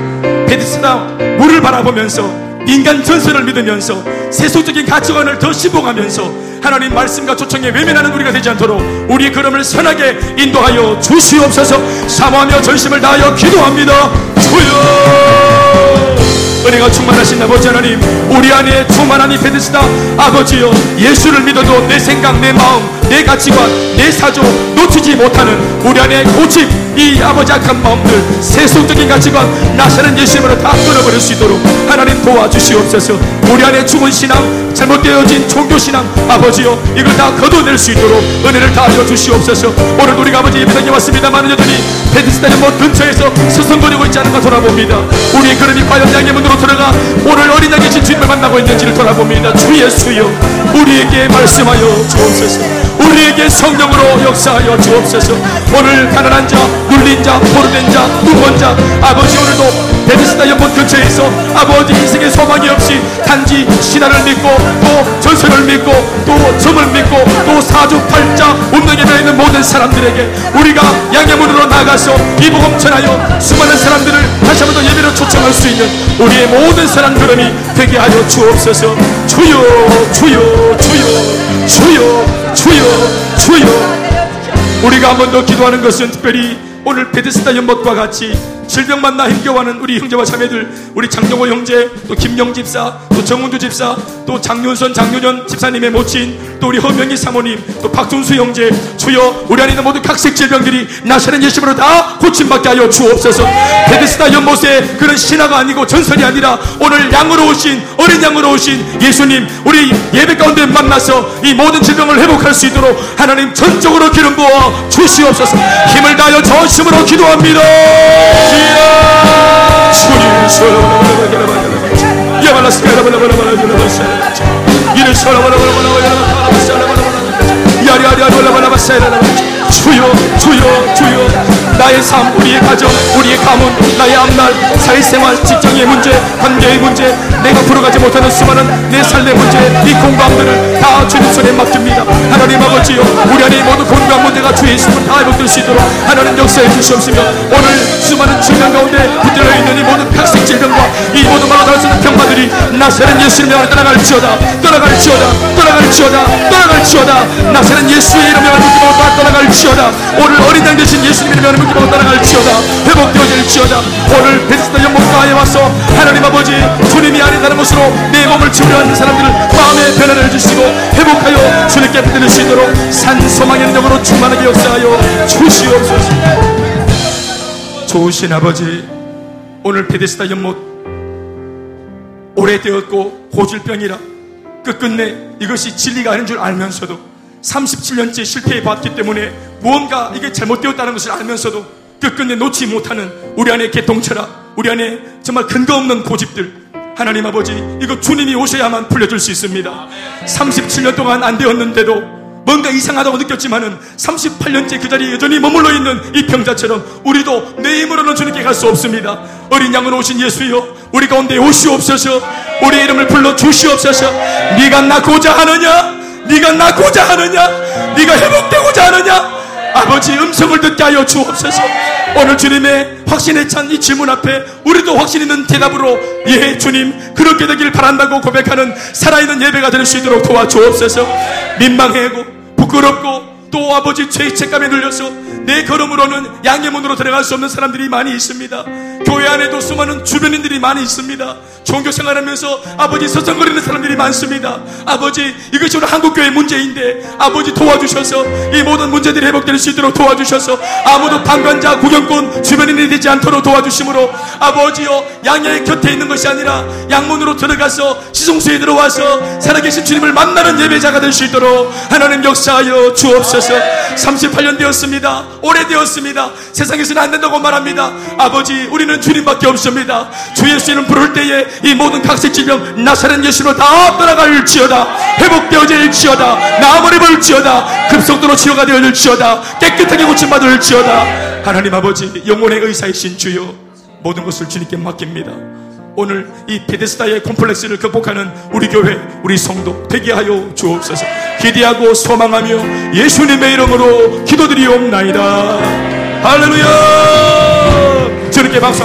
베데스다 물을 바라보면서 인간 전선을 믿으면서 세속적인 가치관을 더 신봉하면서 하나님 말씀과 초청에 외면하는 우리가 되지 않도록 우리 걸음을 선하게 인도하여 주시옵소서. 사모하며 전심을 다하여 기도합니다. 주여! 은혜가 충만하신 아버지 하나님 우리 안에 충만한 이 베데스다. 아버지여 예수를 믿어도 내 생각 내 마음 내 가치관 내 사조 놓치지 못하는 우리 안에 고집 이 아버지 악한 마음들 세속적인 가치관 나사는 예수님으로 다 끊어버릴 수 있도록 하나님 도와주시옵소서. 우리 안에 죽은 신앙 잘못되어진 종교신앙 아버지여 이걸 다 걷어낼 수 있도록 은혜를 다하여 주시옵소서. 오늘 우리가 아버지 예배당에 왔습니다만 여전히 베드스다 연못 근처에서 서성거리고 있지 않은가 돌아봅니다. 우리의 걸음이 과연 양의 문으로 들어가 오늘 어린 양의 신 주님을 만나고 있는지를 돌아봅니다. 주 예수여 우리에게 말씀하여 주옵소서 우리에게 성령으로 역사하여 주옵소서. 오늘 가난한 자 눌린 자 포로된 자 무거운 자 아버지 오늘도 베드스다 연못 근처에서 아버지 인생의 소망이 없이 단지 신화를 믿고 또 전설을 믿고 또 점을 믿고 또 사주팔자 운명에 매 있는 모든 사람들에게 우리가 양해문으로 나가서 이 복음 전하여 수많은 사람들을 다시 한번 더 예배로 초청할 수 있는 우리의 모든 사람 걸음이 되게 하여 주옵소서. 주여 주여 주여 주여 주여 주여. 우리가 한 번 더 기도하는 것은 특별히 오늘 베드스다 연못과 같이 질병 만나 힘겨워하는 우리 형제와 자매들 우리 장정호 형제 또 김영 집사 또 정운두 집사 또 장윤선 장윤현 집사님의 모친 또 우리 허명희 사모님 또 박준수 형제 주여 우리 안에 있는 모든 각색 질병들이 나사는 예수으로 다 고침받게 하여 주옵소서. 베드스다 연못의 그런 신화가 아니고 전설이 아니라 오늘 양으로 오신 어린 양으로 오신 예수님 우리 예배 가운데 만나서 이 모든 질병을 회복할 수 있도록 하나님 전적으로 기름 부어 주시옵소서. 힘을 다하여 전심으로 기도합니다 주님 이를 주여 주여 주여. 나의 삶 우리의 가정 우리의 가문 나의 앞날 사회생활 직장의 문제 관계의 문제. 내가 풀어가지 못하는 수많은 내 삶의 문제. 이 공감들을 다 주님 손에 맡깁니다. 하나님 아버지요 우리 안에 모든 공감 문제가 주의 있음을 다 회복될 수 있도록 하나님 역사해 주시옵시며 오늘 수많은 질병 가운데 붙들려 있는 이 모든 각색 질병과 이 모든 수 있는 병마들이 나사는 예수님의 이름으로 떠나갈지어다 떠나갈지어다 떠나갈지어다 떠나갈지어다. 나사는 예수의 이름으로 떠나갈지어다 오늘 어린 양 되신 예수님의 이름으로 묶임으로 떠나갈지어다. 회복되어질지어다. 오늘 베스다 연못가에 와서 하나님 아버지 주님이 아니다는 것으로 내 몸을 치료하는 사람들을 마음의 변화를 주시고 회복하여 주님께 붙들 수 있도록 산소망의 능력으로 충만하게 역사하여 주시옵소서. 좋으신 아버지 오늘 베데스다 연못 오래되었고 고질병이라 끝끝내 이것이 진리가 아닌 줄 알면서도 37년째 실패해 봤기 때문에 무언가 이게 잘못되었다는 것을 알면서도 끝끝내 놓지 못하는 우리 안에 개통체라 우리 안에 정말 근거 없는 고집들 하나님 아버지 이거 주님이 오셔야만 풀려줄 수 있습니다 37년 동안 안 되었는데도 뭔가 이상하다고 느꼈지만은 38년째 그 자리에 여전히 머물러 있는 이 병자처럼 우리도 내 힘으로는 주님께 갈 수 없습니다. 어린 양으로 오신 예수여, 우리 가운데 오시옵소서. 우리 이름을 불러 주시옵소서. 네가 낳고자 하느냐? 네가 낳고자 하느냐? 네가 회복되고자 하느냐? 아버지 음성을 듣게 하여 주옵소서. 오늘 주님의 확신에 찬 이 질문 앞에 우리도 확신 있는 대답으로 예 주님 그렇게 되길 바란다고 고백하는 살아있는 예배가 될 수 있도록 도와주옵소서. 민망해고 부끄럽고 또 아버지 죄책감에 눌려서 내 걸음으로는 양의 문으로 들어갈 수 없는 사람들이 많이 있습니다. 교회 안에도 수많은 주변인들이 많이 있습니다. 종교 생활하면서 아버지 서성거리는 사람들이 많습니다. 아버지 이것이 우리 한국교회 문제인데 아버지 도와주셔서 이 모든 문제들이 회복될 수 있도록 도와주셔서 아무도 방관자 구경꾼 주변인이 되지 않도록 도와주심으로 아버지여 양의 곁에 있는 것이 아니라 양문으로 들어가서 시송수에 들어와서 살아계신 주님을 만나는 예배자가 될 수 있도록 하나님 역사하여 주옵소서 38년 되었습니다. 오래되었습니다. 세상에서는 안 된다고 말합니다. 아버지 우리는 주님밖에 없습니다. 주 예수님 부를 때에 이 모든 각색 질병 나사렛 예수로 다 떠나갈지어다 회복되어질지어다 나무를 볼지어다 급속도로 치료가 되어질지어다 깨끗하게 고침받을지어다 하나님 아버지 영혼의 의사이신 주여 모든 것을 주님께 맡깁니다 오늘 이 베데스다의 콤플렉스를 극복하는 우리 교회 우리 성도 되게 하여 주옵소서. 기대하고 소망하며 예수님의 이름으로 기도드리옵나이다. 할렐루야! 주님께 박수